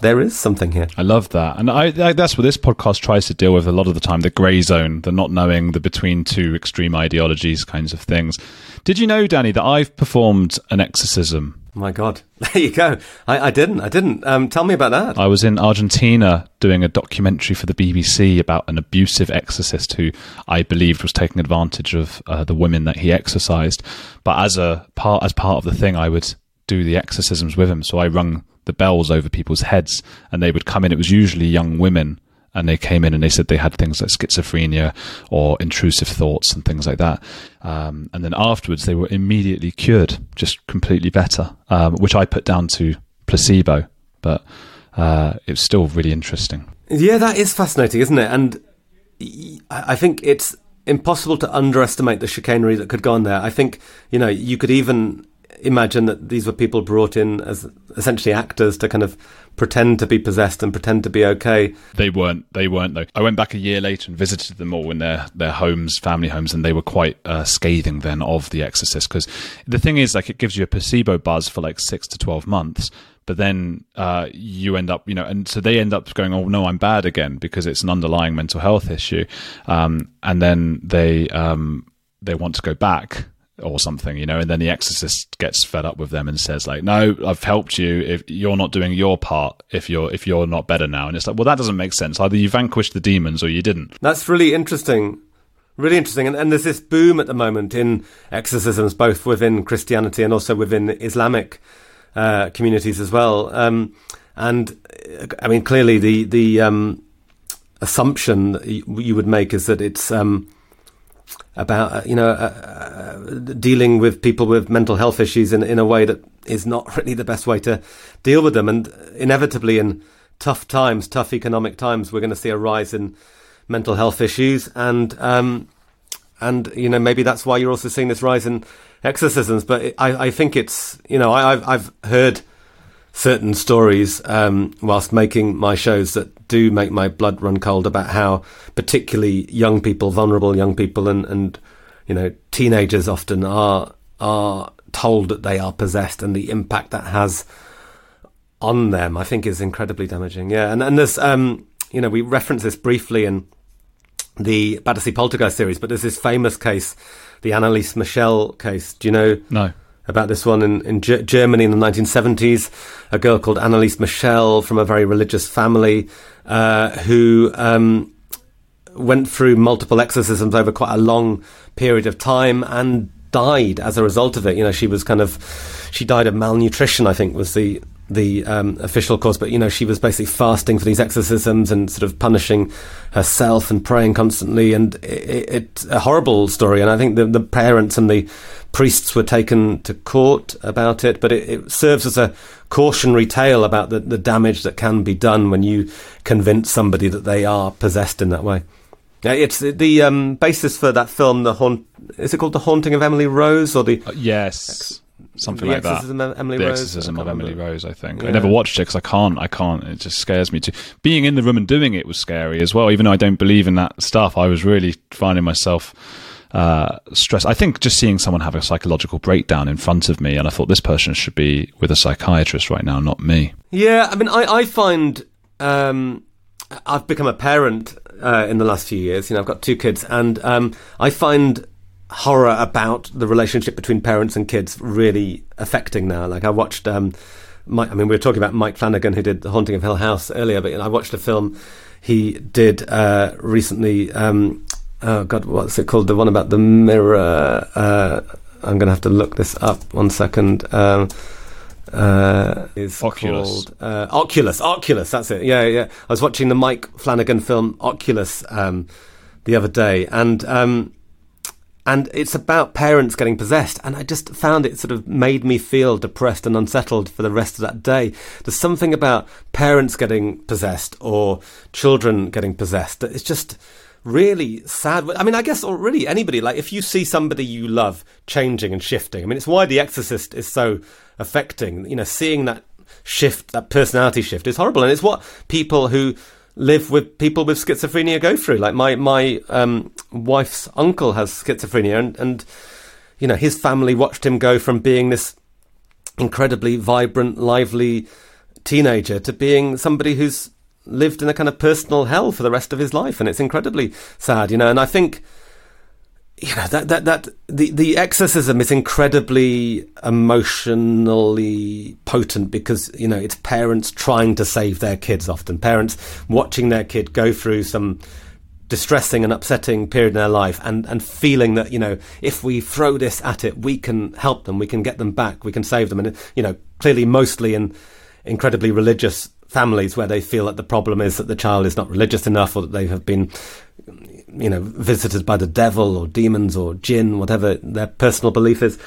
there is something here. I love that, and I, I that's what this podcast tries to deal with a lot of the time: the grey zone, the not knowing, the between two extreme ideologies kinds of things. Did you know, Danny, that I've performed an exorcism? My God, <laughs> there you go. I, I didn't. I didn't. Um, tell me about that. I was in Argentina doing a documentary for the BBC about an abusive exorcist who I believed was taking advantage of uh, the women that he exorcised. But as a part, as part of the thing, I would do the exorcisms with him. So I rung the bells over people's heads, and they would come in. It was usually young women, and they came in and they said they had things like schizophrenia or intrusive thoughts and things like that. Um, and then afterwards, they were immediately cured, just completely better, um, which I put down to placebo. But uh, it was still really interesting. Yeah, that is fascinating, isn't it? And I think it's impossible to underestimate the chicanery that could go on there. I think, you know, you could even imagine that these were people brought in as essentially actors to kind of pretend to be possessed and pretend to be okay. They weren't. They weren't though. I went back a year later and visited them all in their their homes, family homes, and they were quite uh, scathing then of The Exorcist because the thing is, like, it gives you a placebo buzz for like six to twelve months. But then uh, you end up, you know, and so they end up going, "Oh no, I'm bad again," because it's an underlying mental health issue, um, and then they um, they want to go back or something, you know, and then the exorcist gets fed up with them and says like, "No, I've helped you. If you're not doing your part, if you're if you're not better now," and it's like, well, that doesn't make sense. Either you vanquished the demons or you didn't. That's really interesting. Really interesting. And, and there's this boom at the moment in exorcisms, both within Christianity and also within Islamic uh, communities as well. Um, and I mean, clearly the the um, assumption you would make is that it's um, about uh, you know uh, uh, dealing with people with mental health issues in in a way that is not <laughs> really the best way to deal with them, and inevitably in tough times, tough economic times, we're going to see a rise in mental health issues, and um, and you know maybe that's why you're also seeing this rise in exorcisms. But I I think it's you know I, I've I've heard certain stories um, whilst making my shows that do make my blood run cold about how particularly young people, vulnerable young people, and, and you know teenagers often are are told that they are possessed, and the impact that has on them, I think, is incredibly damaging. Yeah, and and there's um, you know we reference this briefly in the Battersea Poltergeist series, but there's this famous case, the Anneliese Michel case. Do you know? No about this one in, in G- Germany in the 1970s. A girl called Anneliese Michel from a very religious family uh, who um, went through multiple exorcisms over quite a long period of time and died as a result of it. You know, she was kind of she died of malnutrition. I think was the the um, official cause, but you know she was basically fasting for these exorcisms and sort of punishing herself and praying constantly, and it's it, a horrible story. And I think the, the parents and the priests were taken to court about it, but it, it serves as a cautionary tale about the, the damage that can be done when you convince somebody that they are possessed in that way. It's the um, basis for that film. The haunt is it called The Haunting of Emily Rose or the uh, yes something the like that. Of Emily the Rose, Exorcism of Emily Rose. I think yeah. I never watched it because I can't. I can't. It just scares me too. Being in the room and doing it was scary as well. Even though I don't believe in that stuff, I was really finding myself. Uh, stressed. I think just seeing someone have a psychological breakdown in front of me, and I thought this person should be with a psychiatrist right now, not me. Yeah, I mean, I, I find um, I've become a parent uh, in the last few years. You know, I've got two kids, and um, I find horror about the relationship between parents and kids really affecting now. Like I watched, um, Mike, I mean, we were talking about Mike Flanagan who did The Haunting of Hill House earlier, but you know, I watched a film he did uh, recently. Um, oh God, what's it called? The one about the mirror. Uh, I'm going to have to look this up. One second. Um, uh, is Oculus. called uh, Oculus. Oculus. That's it. Yeah, yeah. I was watching the Mike Flanagan film Oculus um, the other day, and um, and it's about parents getting possessed. And i just found it sort of made me feel depressed and unsettled for the rest of that day. There's something about parents getting possessed or children getting possessed that it's just really sad. I mean i guess or really anybody like if you see somebody you love changing and shifting i mean it's why the exorcist is so affecting you know seeing that shift that personality shift is horrible. And it's what people who live with people with schizophrenia go through. Like my my um, wife's uncle has schizophrenia, and and you know his family watched him go from being this incredibly vibrant, lively teenager to being somebody who's lived in a kind of personal hell for the rest of his life, and it's incredibly sad, you know. And I think you know that that that the the exorcism is incredibly emotionally potent because you know it's parents trying to save their kids often. Parents watching their kid go through some distressing and upsetting period in their life and and feeling that you know if we throw this at it we can help them we can get them back we can save them. And you know clearly mostly in incredibly religious families where they feel that the problem is that the child is not religious enough or that they have been you know, visited by the devil or demons or jinn, whatever their personal belief is.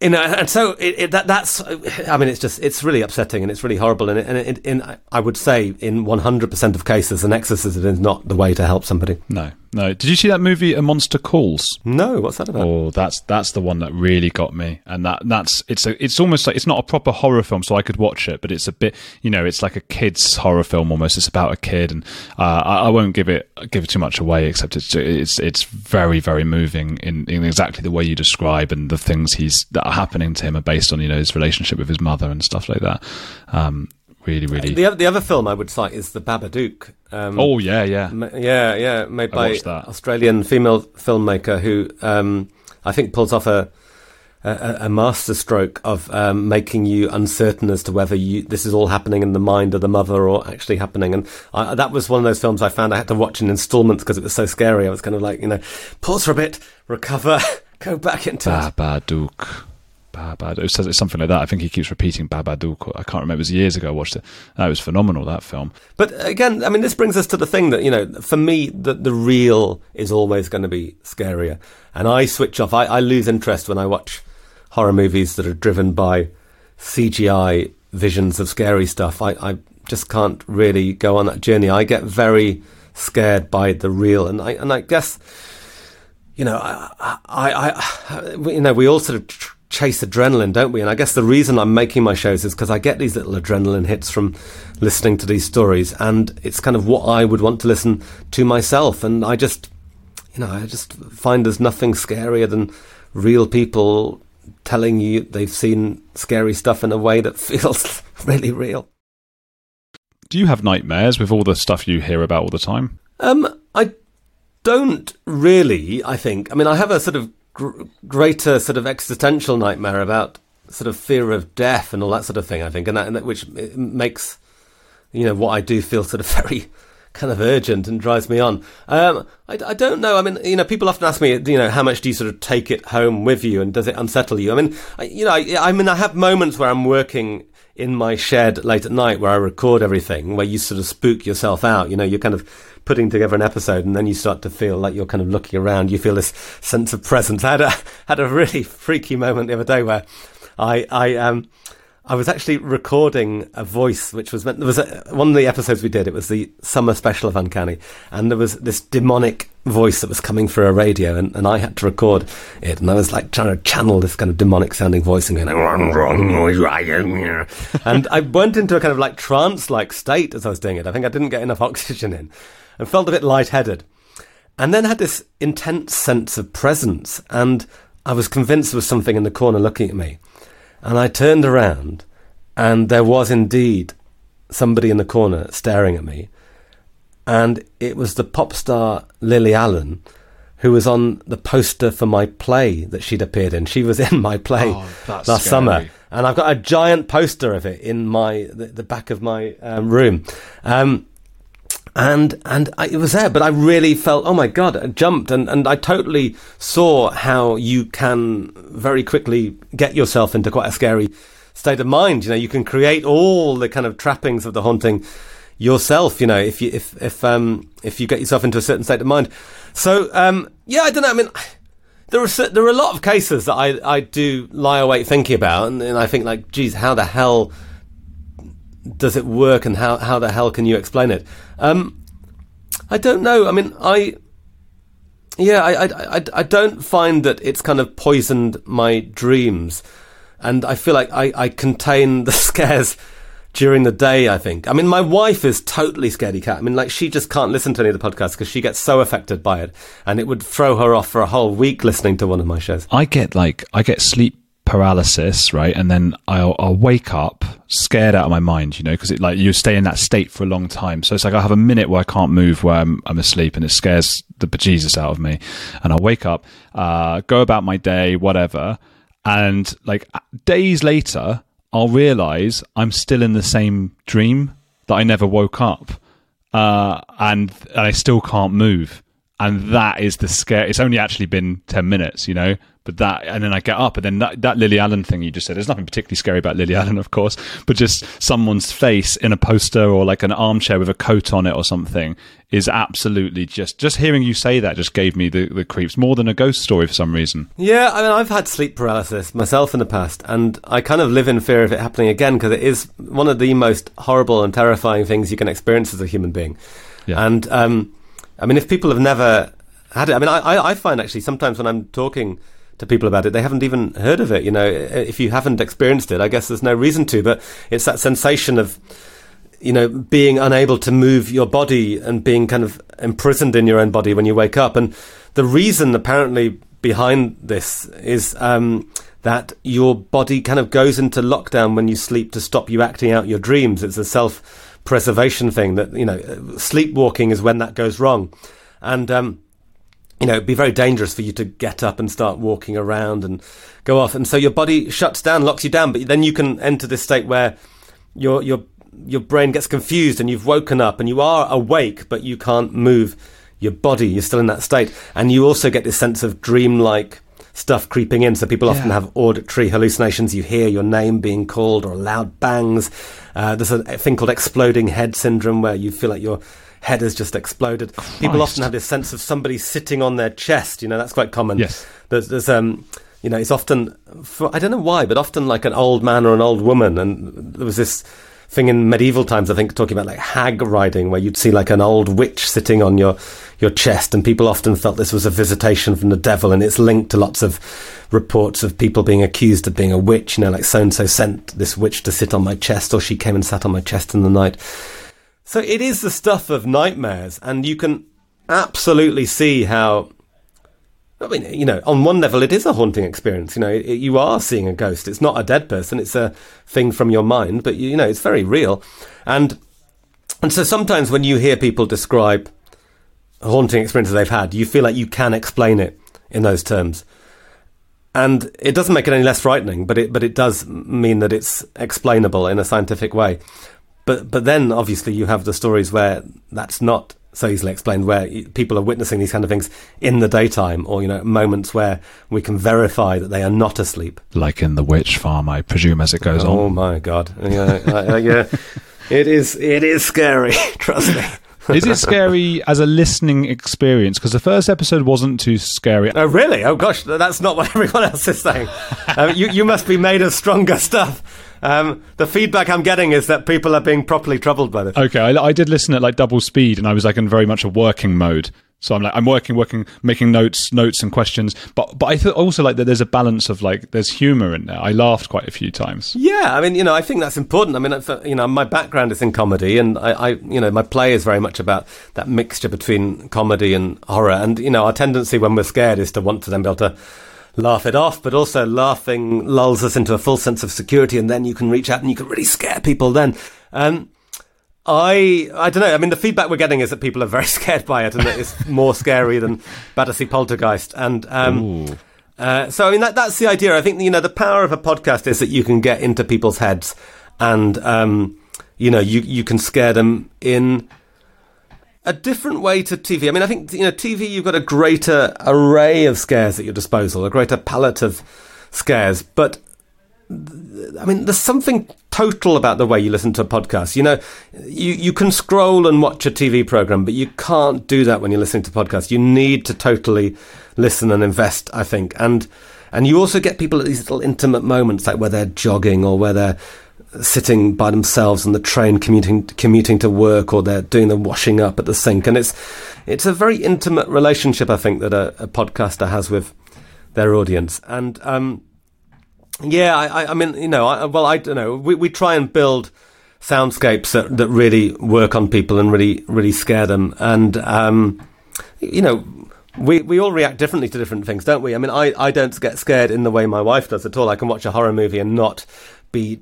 You know, and so it, it, that, that's, I mean, it's just, it's really upsetting and it's really horrible. And, it, and in, I would say in 100% of cases, an exorcism is not the way to help somebody. No. No. Did you see that movie A Monster Calls? No. What's that about? Oh, that's that's the one that really got me. And that that's it's a it's almost like it's not a proper horror film, so I could watch it, but it's a bit you know it's like a kids horror film almost. It's about a kid, and uh, I, I, won't give it give it too much away, except it's it's it's very very moving in, in exactly the way you describe, and the things he's that are happening to him are based on you know his relationship with his mother and stuff like that. Um, really, really. The other, the other film I would cite is The Babadook. Um, oh yeah, yeah, ma- yeah, yeah, made by Australian female filmmaker who um, I think pulls off a a, a masterstroke of um, making you uncertain as to whether you, this is all happening in the mind of the mother or actually happening. And I, that was one of those films I found I had to watch in installments because it was so scary. I was kind of like, you know, pause for a bit, recover, <laughs> go back into Babadook. Babadook. It says it's something like that. I think he keeps repeating Babadook. I can't remember. It was years ago I watched it. That was phenomenal, that film. But again, I mean, this brings us to the thing that, you know, for me, the, the real is always going to be scarier. And I switch off. I, I lose interest when I watch horror movies that are driven by CGI visions of scary stuff. I, I just can't really go on that journey. I get very scared by the real, and I and I guess you know I I, I you know we all sort of tr- chase adrenaline, don't we? And I guess the reason I'm making my shows is because I get these little adrenaline hits from listening to these stories, and it's kind of what I would want to listen to myself, and I just you know I just find there's nothing scarier than real people telling you they've seen scary stuff in a way that <laughs> feels really real. Do you have nightmares with all the stuff you hear about all the time? Um, I don't really. I think. I mean, I have a sort of gr- greater sort of existential nightmare about sort of fear of death and all that sort of thing. I think, and that, and that which makes you know what I do feel sort of <laughs> very kind of urgent and drives me on. Um, I, I, don't know. I mean, you know, people often ask me, you know, how much do you sort of take it home with you, and does it unsettle you? I mean, I, you know, I, I mean, I have moments where I'm working in my shed late at night where I record everything, where you sort of spook yourself out. You know, you're kind of putting together an episode, and then you start to feel like you're kind of looking around. You feel this sense of presence. I had a <laughs> had a really freaky moment the other day where I I um I was actually recording a voice, which was meant, there was a, one of the episodes we did. It was the summer special of Uncanny, and there was this demonic voice that was coming through a radio, and, and I had to record it, and I was like trying to channel this kind of demonic sounding voice and going, <laughs> and I went into a kind of like trance like state as I was doing it. I think I didn't get enough <laughs> oxygen in, and felt a bit lightheaded, and then had this intense sense of presence, and I was convinced there was something in the corner looking at me. And I turned around, and there was indeed somebody in the corner staring at me. And it was the pop star Lily Allen, who was on the poster for my play that she'd appeared in. She was in my play oh, last scary. summer. And I've got a giant poster of it in my the, the back of my um, room. Um, and and I, it was there, but I really felt, oh my god, I jumped, and, and I totally saw how you can very quickly get yourself into quite a scary state of mind. You know, you can create all the kind of trappings of the haunting yourself. You know, if you if if um if you get yourself into a certain state of mind. So um yeah, I don't know. I mean. There are there are a lot of cases that I, I do lie awake thinking about, and, and I think like, geez, how the hell does it work and how, how the hell can you explain it? Um, I don't know. I mean, I, yeah, I, I, I, I, don't find that it's kind of poisoned my dreams. And I feel like I, I contain <laughs> the scares during the day, I think. I mean, my wife is totally scaredy cat. I mean, like, she just can't listen to any of the podcasts because she gets so affected by it. And it would throw her off for a whole week listening to one of my shows. I get, like, I get sleep paralysis, right? And then I'll, I'll wake up scared out of my mind, you know, because it like you stay in that state for a long time. So it's like I have a minute where I can't move, where I'm, I'm asleep, and it scares the bejesus out of me. And I'll wake up, uh, go about my day, whatever, and like days later, I'll realize I'm still in the same dream that I never woke up, uh, and, and I still can't move. And that is the scare. It's only actually been ten minutes, you know, but that, and then I get up, and then that, that Lily Allen thing you just said, there's nothing particularly scary about Lily <laughs> Allen, of course, but just someone's face in a poster or like an armchair with a coat on it or something is absolutely just, just hearing you say that just gave me the, the creeps more than a ghost story for some reason. Yeah, I mean, I've had sleep paralysis myself in the past, and I kind of live in fear of it happening again because it is one of the most horrible and terrifying things you can experience as a human being. Yeah. And, um, I mean, if people have never had it, I mean, I, I find actually sometimes when I'm talking to people about it. They haven't even heard of it. You know, if you haven't experienced it, I guess there's no reason to. But it's that sensation of, you know, being unable to move your body and being kind of imprisoned in your own body when you wake up. And the reason, apparently, behind this is um, that your body kind of goes into lockdown when you sleep to stop you acting out your dreams. It's a self preservation thing that, you know, sleepwalking is when that goes wrong. And, um, you know, it'd be very dangerous for you to get up and start walking around and go off. And so your body shuts down, locks you down. But then you can enter this state where your your your brain gets confused and you've woken up and you are awake, but you can't move your body. You're still in that state, and you also get this sense of dreamlike stuff creeping in. So people often have auditory hallucinations. You hear your name being called or loud bangs. Uh, there's a thing called exploding head syndrome where you feel like your head has just exploded. People often have this sense of somebody sitting on their chest. You know, that's quite common. Yes. There's, there's um, you know, it's often, for, I don't know why, but often like an old man or an old woman. And there was this thing in medieval times, I think, talking about like hag riding, where you'd see like an old witch sitting on your your chest, and people often felt this was a visitation from the devil, and it's linked to lots of reports of people being accused of being a witch. You know, like so and so sent this witch to sit on my chest, or she came and sat on my chest in the night. So it is the stuff of nightmares, and you can absolutely see how. I mean, you know, on one level, it is a haunting experience. You know, it, you are seeing a ghost. It's not a dead person; it's a thing from your mind. But you know, it's very real, and and so sometimes when you hear people describe haunting experiences they've had, you feel like you can explain it in those terms. And it doesn't make it any less frightening, but it but it does mean that it's explainable in a scientific way. But but then obviously you have the stories where that's not so easily explained, where people are witnessing these kind of things in the daytime, or you know moments where we can verify that they are not asleep. Like in the witch farm, I presume, as it goes Oh on. Oh my god! Yeah, yeah, <laughs> it is. It is scary. <laughs> Trust me. Is it scary as a listening experience? Because the first episode wasn't too scary. Oh really? Oh gosh, that's not what <laughs> everyone else is saying. um, you you must be made of stronger stuff. Um, the feedback I'm getting is that people are being properly troubled by this. Okay, I, I did listen at like double speed, and I was like in very much a working mode. So I'm like I'm working, working, making notes, notes and questions. But but I thought also like that there's a balance of like there's humour in there. I laughed quite a few times. Yeah, I mean, you know, I think that's important. I mean, you know, my background is in comedy, and I, I, you know, my play is very much about that mixture between comedy and horror. And you know, our tendency when we're scared is to want to then be able to laugh it off, but also laughing lulls us into a full sense of security, and then you can reach out and you can really scare people. Then, um, I, I don't know. I mean, the feedback we're getting is that people are very <laughs> scared by it, and that it's more scary than Battersea Poltergeist. And um, uh, so, I mean, that, that's the idea. I think you know the power of a podcast is that you can get into people's heads, and um, you know, you you can scare them in a different way to TV. I mean, I think you know, TV. You've got a greater array of scares at your disposal, a greater palette of scares, but I mean, there's something total about the way you listen to a podcast. You know, you, you can scroll and watch a TV program, but you can't do that when you're listening to podcasts. You need to totally listen and invest, I think. And, and you also get people at these little intimate moments, like where they're jogging or where they're sitting by themselves on the train commuting, commuting to work or they're doing the washing up at the sink. And it's, it's a very intimate relationship, I think, that a, a podcaster has with their audience. And, um, yeah, I, I- mean, you know, I, well, I don't know. We, we try and build soundscapes that, that really work on people and really, really scare them. And, um, you know, we, we all react differently to different things, don't we? I mean, I, I don't get scared in the way my wife does at all. I can watch a horror movie and not be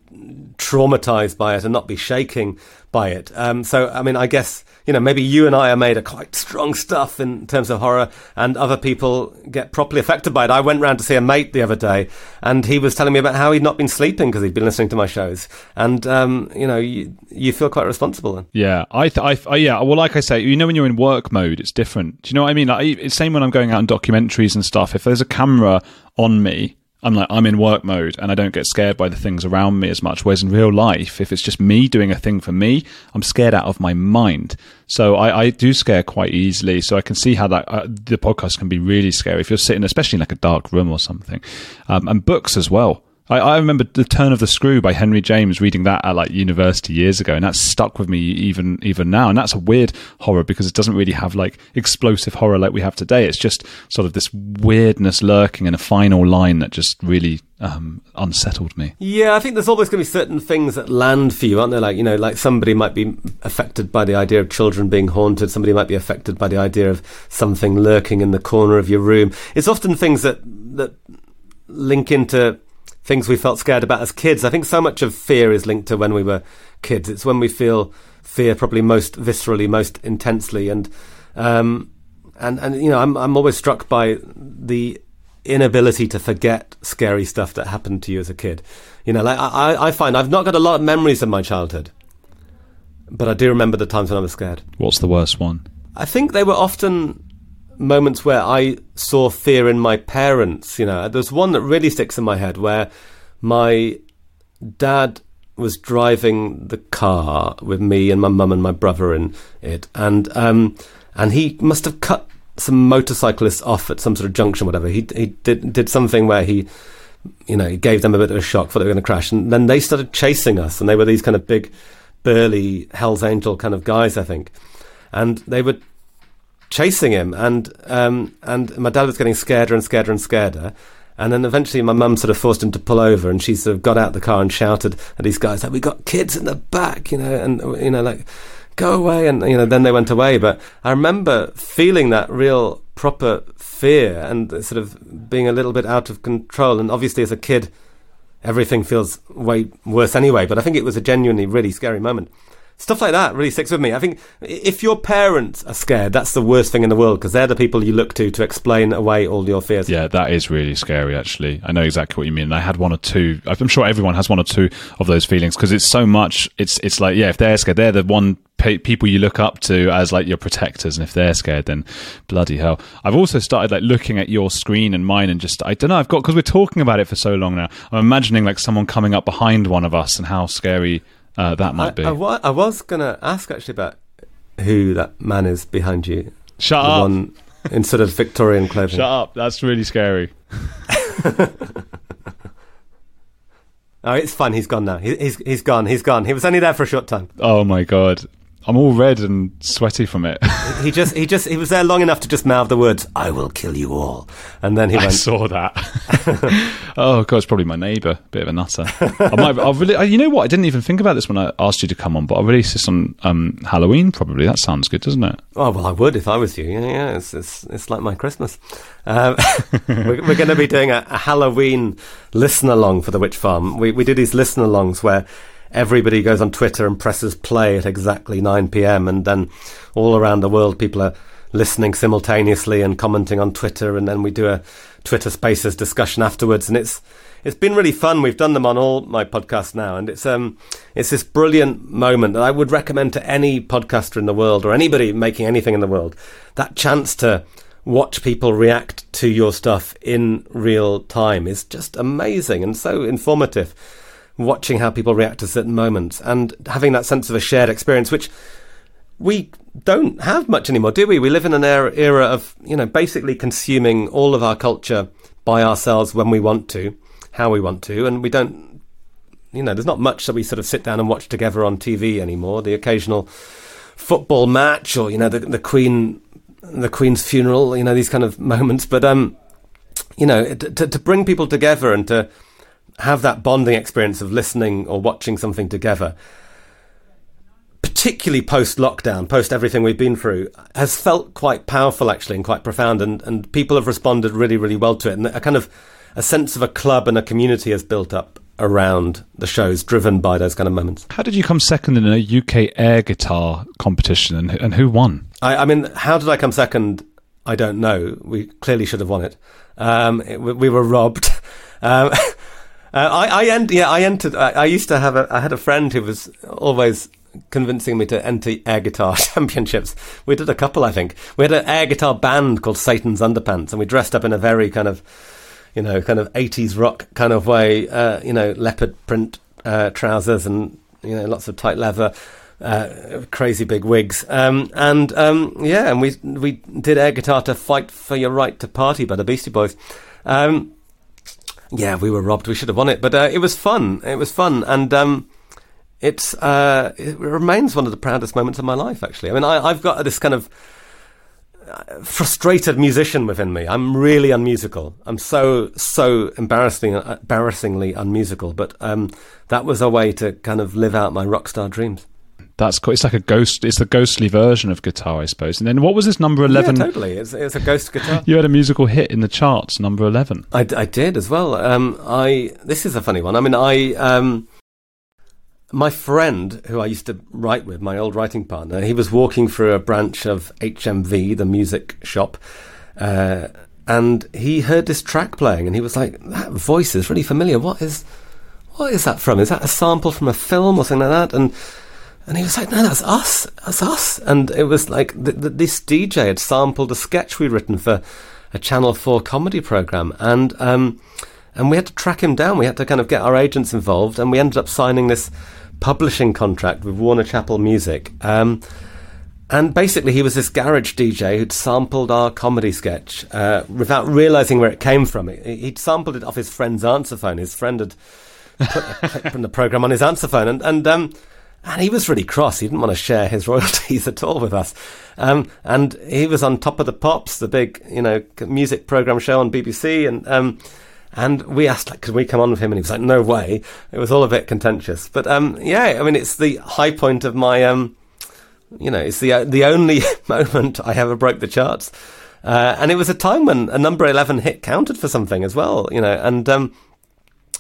traumatized by it and not be shaking by it. Um, so, I mean, I guess, you know, maybe you and I are made of quite strong stuff in terms of horror and other people get properly affected by it. I went round to see a mate the other day and he was telling me about how he'd not been sleeping because he'd been listening to my shows. And, um, you know, you, you feel quite responsible then. Yeah, I, th- I, I, yeah. Well, like I say, you know, when you're in work mode, it's different. Do you know what I mean? Like, it's same when I'm going out on documentaries and stuff. If there's a camera on me, I'm like, I'm in work mode, and I don't get scared by the things around me as much. Whereas in real life, if it's just me doing a thing for me, I'm scared out of my mind. So I, I do scare quite easily. So I can see how that uh, the podcast can be really scary if you're sitting, especially in like a dark room or something, um, and books as well. I, I remember the Turn of the Screw by Henry James reading that at like university years ago, and that's stuck with me even even now. And that's a weird horror because it doesn't really have like explosive horror like we have today. It's just sort of this weirdness lurking in a final line that just really um, unsettled me. Yeah, I think there's always going to be certain things that land for you, aren't there? Like, you know, like somebody might be affected by the idea of children being haunted. Somebody might be affected by the idea of something lurking in the corner of your room. It's often things that, that link into things we felt scared about as kids. I think so much of fear is linked to when we were kids. It's when we feel fear probably most viscerally, most intensely. And, um, and and you know, I'm I'm always struck by the inability to forget scary stuff that happened to you as a kid. You know, like I, I find I've not got a lot of memories of my childhood, but I do remember the times when I was scared. What's the worst one? I think they were often moments where I saw fear in my parents. You know, there's one that really sticks in my head where my dad was driving the car with me and my mum and my brother in it, and um, and he must have cut some motorcyclists off at some sort of junction, whatever. He he did did something where he, you know, he gave them a bit of a shock, thought they were going to crash, and then they started chasing us, and they were these kind of big, burly Hell's Angel kind of guys, I think, and they were chasing him, and um, and my dad was getting scareder and scareder and scareder. And then eventually my mum sort of forced him to pull over and she sort of got out the car and shouted at these guys like, we got kids in the back, you know, and, you know, like, go away. And, you know, then they went away. But I remember feeling that real proper fear and sort of being a little bit out of control. And obviously as a kid, everything feels way worse anyway. But I think it was a genuinely really scary moment stuff like that really sticks with me. I think if your parents are scared, that's the worst thing in the world because they're the people you look to to explain away all your fears. Yeah, that is really scary. Actually, I know exactly what you mean. I had one or two. I'm sure everyone has one or two of those feelings because it's so much. It's it's like yeah, if they're scared, they're the one people you look up to as like your protectors and if they're scared then bloody hell i've also started like looking at your screen and mine and just i don't know i've got because we're talking about it for so long now i'm imagining like someone coming up behind one of us and how scary uh, that might I, be. I, wa- I was going to ask actually about who that man is behind you. Shut the up. One in sort of Victorian clothing. Shut up. That's really scary. <laughs> oh, it's fine. He's gone now. He, he's he's gone. He's gone. He was only there for a short time. Oh my god. I'm all red and sweaty from it. <laughs> he just, he just, he was there long enough to just mouth the words, "I will kill you all," and then he I went. saw that. <laughs> oh god, it's probably my neighbour. Bit of a nutter. I might. I'll really, you know what? I didn't even think about this when I asked you to come on, but I'll release this on um, Halloween. Probably that sounds good, doesn't it? Oh well, I would if I was you. Yeah, yeah. It's it's, it's like my Christmas. Um, <laughs> we're, we're going to be doing a, a Halloween listen along for the Witch Farm. We we do these listen alongs where everybody goes on Twitter and presses play at exactly 9 p.m. and then all around the world people are listening simultaneously and commenting on Twitter and then we do a Twitter Spaces discussion afterwards and it's it's been really fun. We've done them on all my podcasts now and it's um it's this brilliant moment that I would recommend to any podcaster in the world or anybody making anything in the world. That chance to watch people react to your stuff in real time is just amazing and so informative watching how people react to certain moments and having that sense of a shared experience, which we don't have much anymore, do we? We live in an era, era of, you know, basically consuming all of our culture by ourselves when we want to, how we want to, and we don't, you know, there's not much that we sort of sit down and watch together on TV anymore. The occasional football match or, you know, the, the Queen, the Queen's funeral, you know, these kind of <laughs> moments. But, um, you know, to, to bring people together and to, have that bonding experience of listening or watching something together, particularly post lockdown, post everything we've been through, has felt quite powerful actually and quite profound. And, and people have responded really, really well to it. And a kind of a sense of a club and a community has built up around the shows driven by those kind of moments. How did you come second in a UK air guitar competition and, and who won? I, I mean, how did I come second? I don't know. We clearly should have won it. Um, it we were robbed. <laughs> Um, Uh, I, I yeah, I entered. I, I, used to have a. I had a friend who was always convincing me to enter air guitar <laughs> championships. We did a couple, I think. We had an air guitar band called Satan's Underpants, and we dressed up in a very kind of, you know, kind of eighties rock kind of way. Uh, you know, leopard print uh, trousers and you know lots of tight leather. Uh, crazy big wigs, um, and um, yeah, and we we did air guitar to fight for your right to party by the Beastie Boys. Um, yeah, we were robbed. We should have won it, but uh, it was fun. It was fun, and um, it's uh, it remains one of the proudest moments of my life. Actually, I mean, I, have got this kind of uh, frustrated musician within me. I'm really unmusical. I'm so so embarrassingly embarrassingly unmusical. But um, that was a way to kind of live out my rock star dreams. That's cool. It's like a ghost. It's the ghostly version of guitar, I suppose. And then what was this number eleven? Yeah, totally. It's, it's a ghost guitar. you had a musical hit in the charts, number eleven. I, I did as well. Um, I this is a funny one. I mean, I um, my friend, who I used to write with, my old writing partner, he was walking through a branch of HMV, the music shop, uh, and he heard this track playing, and he was like, "That voice is really familiar. What is, what is that from? Is that a sample from a film or something like that?" And and he was like, "No, that's us. That's us." And it was like th- th- this DJ had sampled a sketch we'd written for a Channel Four comedy program, and um, and we had to track him down. We had to kind of get our agents involved, and we ended up signing this publishing contract with Warner Chappell Music. Um, and basically, he was this garage DJ who'd sampled our comedy sketch uh, without realizing where it came from. He'd sampled it off his friend's answer phone. His friend had put <laughs> the program on his answer phone, and and um, and he was really cross. He didn't want to share his <laughs> royalties at all with us. Um, and he was on Top of the Pops, the big you know music program show on BBC, and um, and we asked, like, could we come on with him? And he was like, no way. It was all a bit contentious. But um, yeah, I mean, it's the high point of my, um, you know, it's the uh, the only <laughs> moment I ever broke the charts. Uh, and it was a time when a number 11 hit counted for something as well, you know, and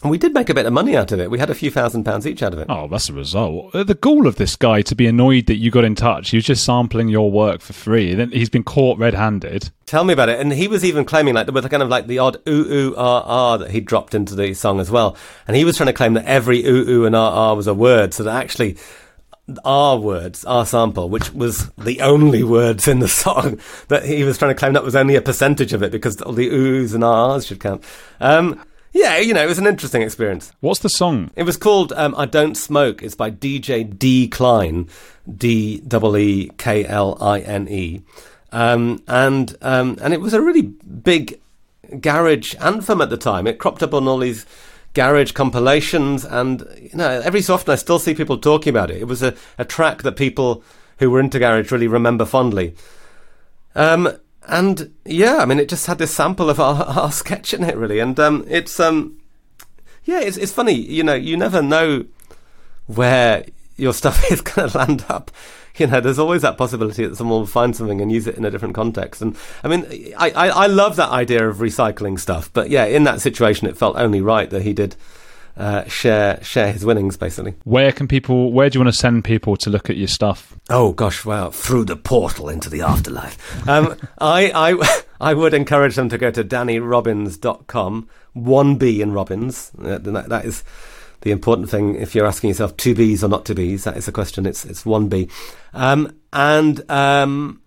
we did make a bit of money out of it. We had a few thousand pounds each out of it. Oh, that's the result. Uh, the goal of this guy to be annoyed that you got in touch. He was just sampling your work for free. Then he's been caught red-handed. Tell me about it. And he was even claiming like there was kind of like the odd ooh ooh ah ah that he dropped into the song as well. And he was trying to claim that every ooh ooh and ah ah was a word, so that actually our words, our sample, which was the only words in the <laughs> song, that he was trying to claim that was only a percentage of it because all the oohs and ahs should count. Um, yeah, you know, it was an interesting experience. What's the song? It was called um, "I Don't Smoke." It's by DJ Deekline, D E E K L I N E, um, and um, and it was a really big garage anthem at the time. It cropped up on all these garage compilations, and you know, every so often I still see people talking about it. It was a, a track that people who were into garage really remember fondly. Um, and yeah, I mean, it just had this sample of our, <laughs> our sketch in it, really, and um, it's um, yeah, it's it's funny, you know, you never know where your <laughs> stuff is going to land up. You know, there's always that possibility that someone will find something and use it in a different context. And I mean, I, I, I love that idea of recycling stuff, but yeah, in that situation, it felt only right that he did uh, share share his winnings basically. Where can people? Where do you want to send people to look at your stuff? Oh gosh, wow! Through the portal into the afterlife. Um, <laughs> I I I would encourage them to go to dannyrobins.com. One B in Robins. Uh, that, that is the important thing. If you're asking yourself two B's or not two B's, that is a question. It's it's one B, um, and um,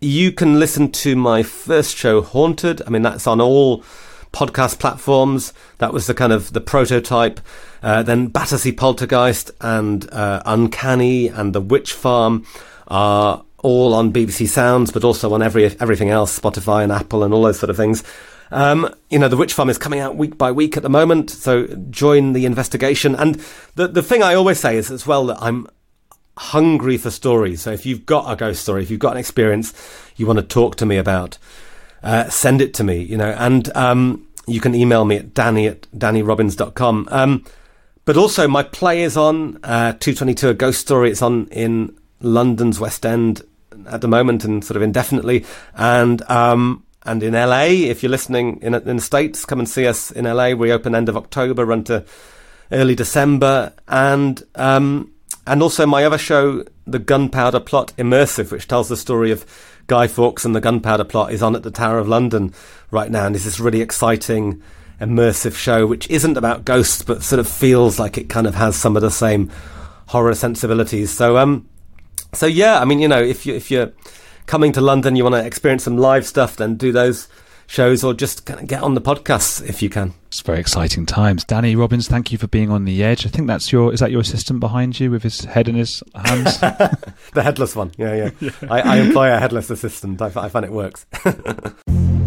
you can listen to my first show, Haunted. I mean, that's on all podcast platforms. That was the kind of the prototype. Uh, then Battersea Poltergeist and uh, Uncanny and The Witch Farm are all on BBC Sounds, but also on every everything else, Spotify and Apple and all those sort of things. Um, you know, The Witch Farm is coming out week by week at the moment, so join the investigation. And the the thing I always say is as well that I'm hungry for stories. So if you've got a ghost story, if you've got an experience you want to talk to me about, uh, send it to me, you know, and um, you can email me at danny at dannyrobins.com. Um, but also, my play is on uh, 222, a ghost story. It's on in London's West End at the moment and sort of indefinitely. And um, and in LA, if you're listening in, in the States, come and see us in LA. We open end of October, run to early December. And um, and also my other show, The Gunpowder Plot Immersive, which tells the story of Guy Fawkes and the Gunpowder Plot, is on at the Tower of London right now, and is this really exciting, immersive show which isn't about ghosts, but sort of feels like it kind of has some of the same horror sensibilities. So, um, so yeah, I mean, you know, if you if you're coming to London, you want to experience some live stuff, then do those shows or just kind of get on the podcasts if you can. It's very exciting times. Danny Robins, thank you for being on the edge. I think that's your is that your assistant behind you with his head in his hands? <laughs> the headless one. Yeah, yeah. <laughs> yeah. I, I, employ a headless assistant. I, I find it works. <laughs>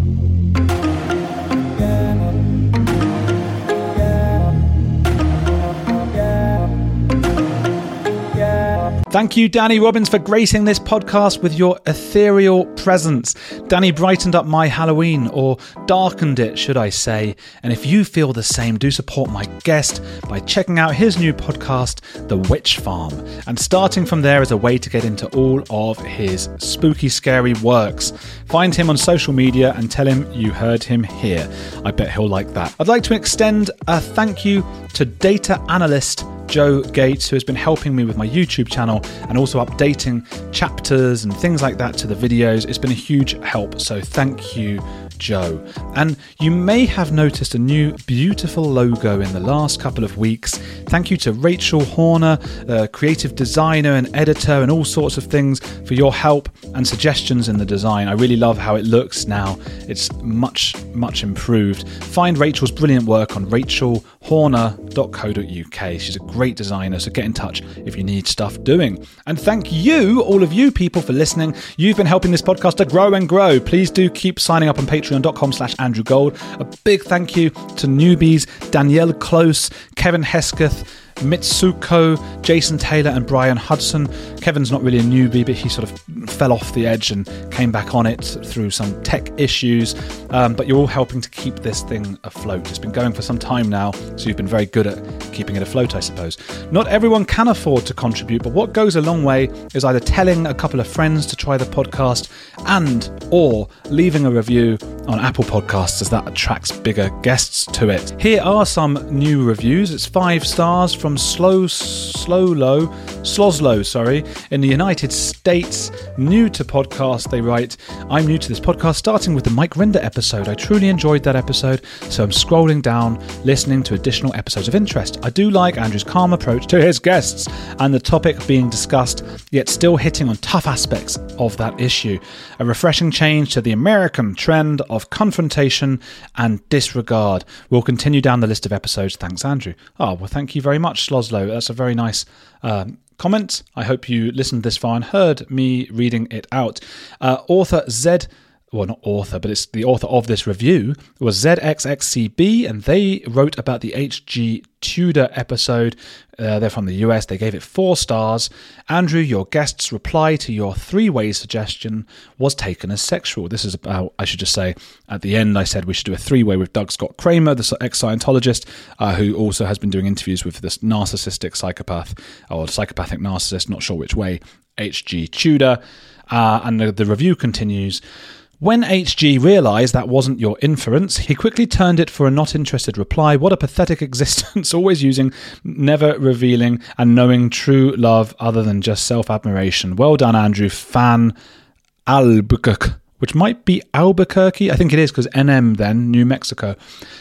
Thank you, Danny Robins, for gracing this podcast with your ethereal presence. Danny brightened up my Halloween, or darkened it, should I say. And if you feel the same, do support my guest by checking out his new podcast, The Witch Farm. And starting from there is a way to get into all of his spooky, scary works. Find him on social media and tell him you heard him here. I bet he'll like that. I'd like to extend a thank you to data analyst Joe Gates, who has been helping me with my YouTube channel and also updating chapters and things like that to the videos. It's been a huge help, so thank you, Joe. And you may have noticed a new beautiful logo in the last couple of weeks. Thank you to Rachel Horner, uh, creative designer and editor, and all sorts of things for your help and suggestions in the design. I really love how it looks now. It's much, much improved. Find Rachel's brilliant work on rachelhorner.co.uk. She's a great designer, so get in touch if you need stuff doing. And thank you, all of you people, for listening. You've been helping this podcast to grow and grow. Please do keep signing up on patreon.com slash Andrew Gold. A big thank you to newbies Danielle Close, Kevin Hesketh, Mitsuko, Jason Taylor, and Brian Hudson. Kevin's not really a newbie, but he sort of fell off the edge and came back on it through some tech issues. Um, but you're all helping to keep this thing afloat. It's been going for some time now, so you've been very good at keeping it afloat, I suppose. Not everyone can afford to contribute, but what goes a long way is either telling a couple of friends to try the podcast and or leaving a review on Apple Podcasts as that attracts bigger guests to it. Here are some new reviews. It's five stars from Slow Slow Slowlo, Sloslow, sorry, in the United States. New to podcast, they write, I'm new to this podcast, starting with the Mike Rinder episode. I truly enjoyed that episode, so I'm scrolling down, listening to additional episodes of interest. I do like Andrew's calm approach to his guests and the topic being discussed, yet still hitting on tough aspects of that issue. A refreshing change to the American trend of confrontation and disregard. We'll continue down the list of episodes. Thanks, Andrew. Oh, well, thank you very much, Sloslow. That's a very nice um, comment. I hope you listened this far and heard me reading it out. Uh, author Z well, not author, but it's the author of this review was ZXXCB, and they wrote about the HG Tudor episode. Uh, they're from the US. They gave it four stars. Andrew, your guest's reply to your three way suggestion was taken as sexual. This is about, I should just say, at the end, I said we should do a three way with Doug Scott Kramer, the ex Scientologist, uh, who also has been doing interviews with this narcissistic psychopath, or psychopathic narcissist, not sure which way, HG Tudor. Uh, and the, the review continues. When HG realised that wasn't your inference, he quickly turned it for a not interested reply. What a pathetic <laughs> existence, always using, never revealing, and knowing true love other than just self admiration. Well done, Andrew. Fan Albuquerque. Which might be Albuquerque. I think it is because NM then, New Mexico.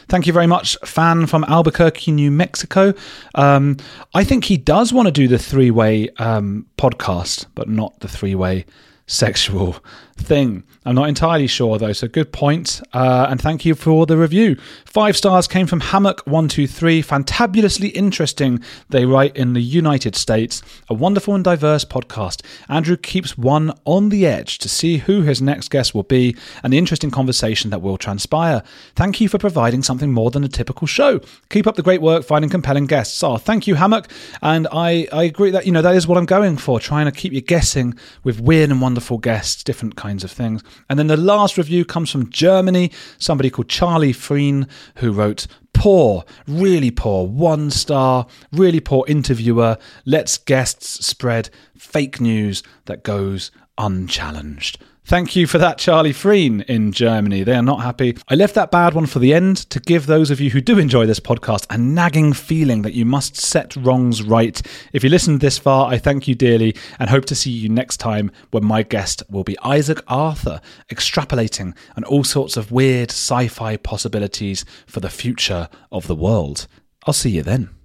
Thank you very much, fan from Albuquerque, New Mexico. Um, I think he does want to do the three way um, podcast, but not the three way sexual thing. I'm not entirely sure though, so good point. Uh, and thank you for the review. Five stars came from Hammock123. Fantabulously interesting, they write in the United States. A wonderful and diverse podcast. Andrew keeps one on the edge to see who his next guest will be and the interesting conversation that will transpire. Thank you for providing something more than a typical show. Keep up the great work finding compelling guests. Oh, thank you, Hammock. And I, I agree that, you know, that is what I'm going for, trying to keep you guessing with weird and wonderful guests, different kinds of things. And then the last review comes from Germany, somebody called Charlie Freen, who wrote, Poor, really poor, one star, really poor interviewer, lets guests spread fake news that goes unchallenged. Thank you for that, Charlie Freen in Germany. They are not happy. I left that bad one for the end to give those of you who do enjoy this podcast a nagging feeling that you must set wrongs right. If you listened this far, I thank you dearly and hope to see you next time when my guest will be Isaac Arthur, extrapolating on all sorts of weird sci fi possibilities for the future of the world. I'll see you then.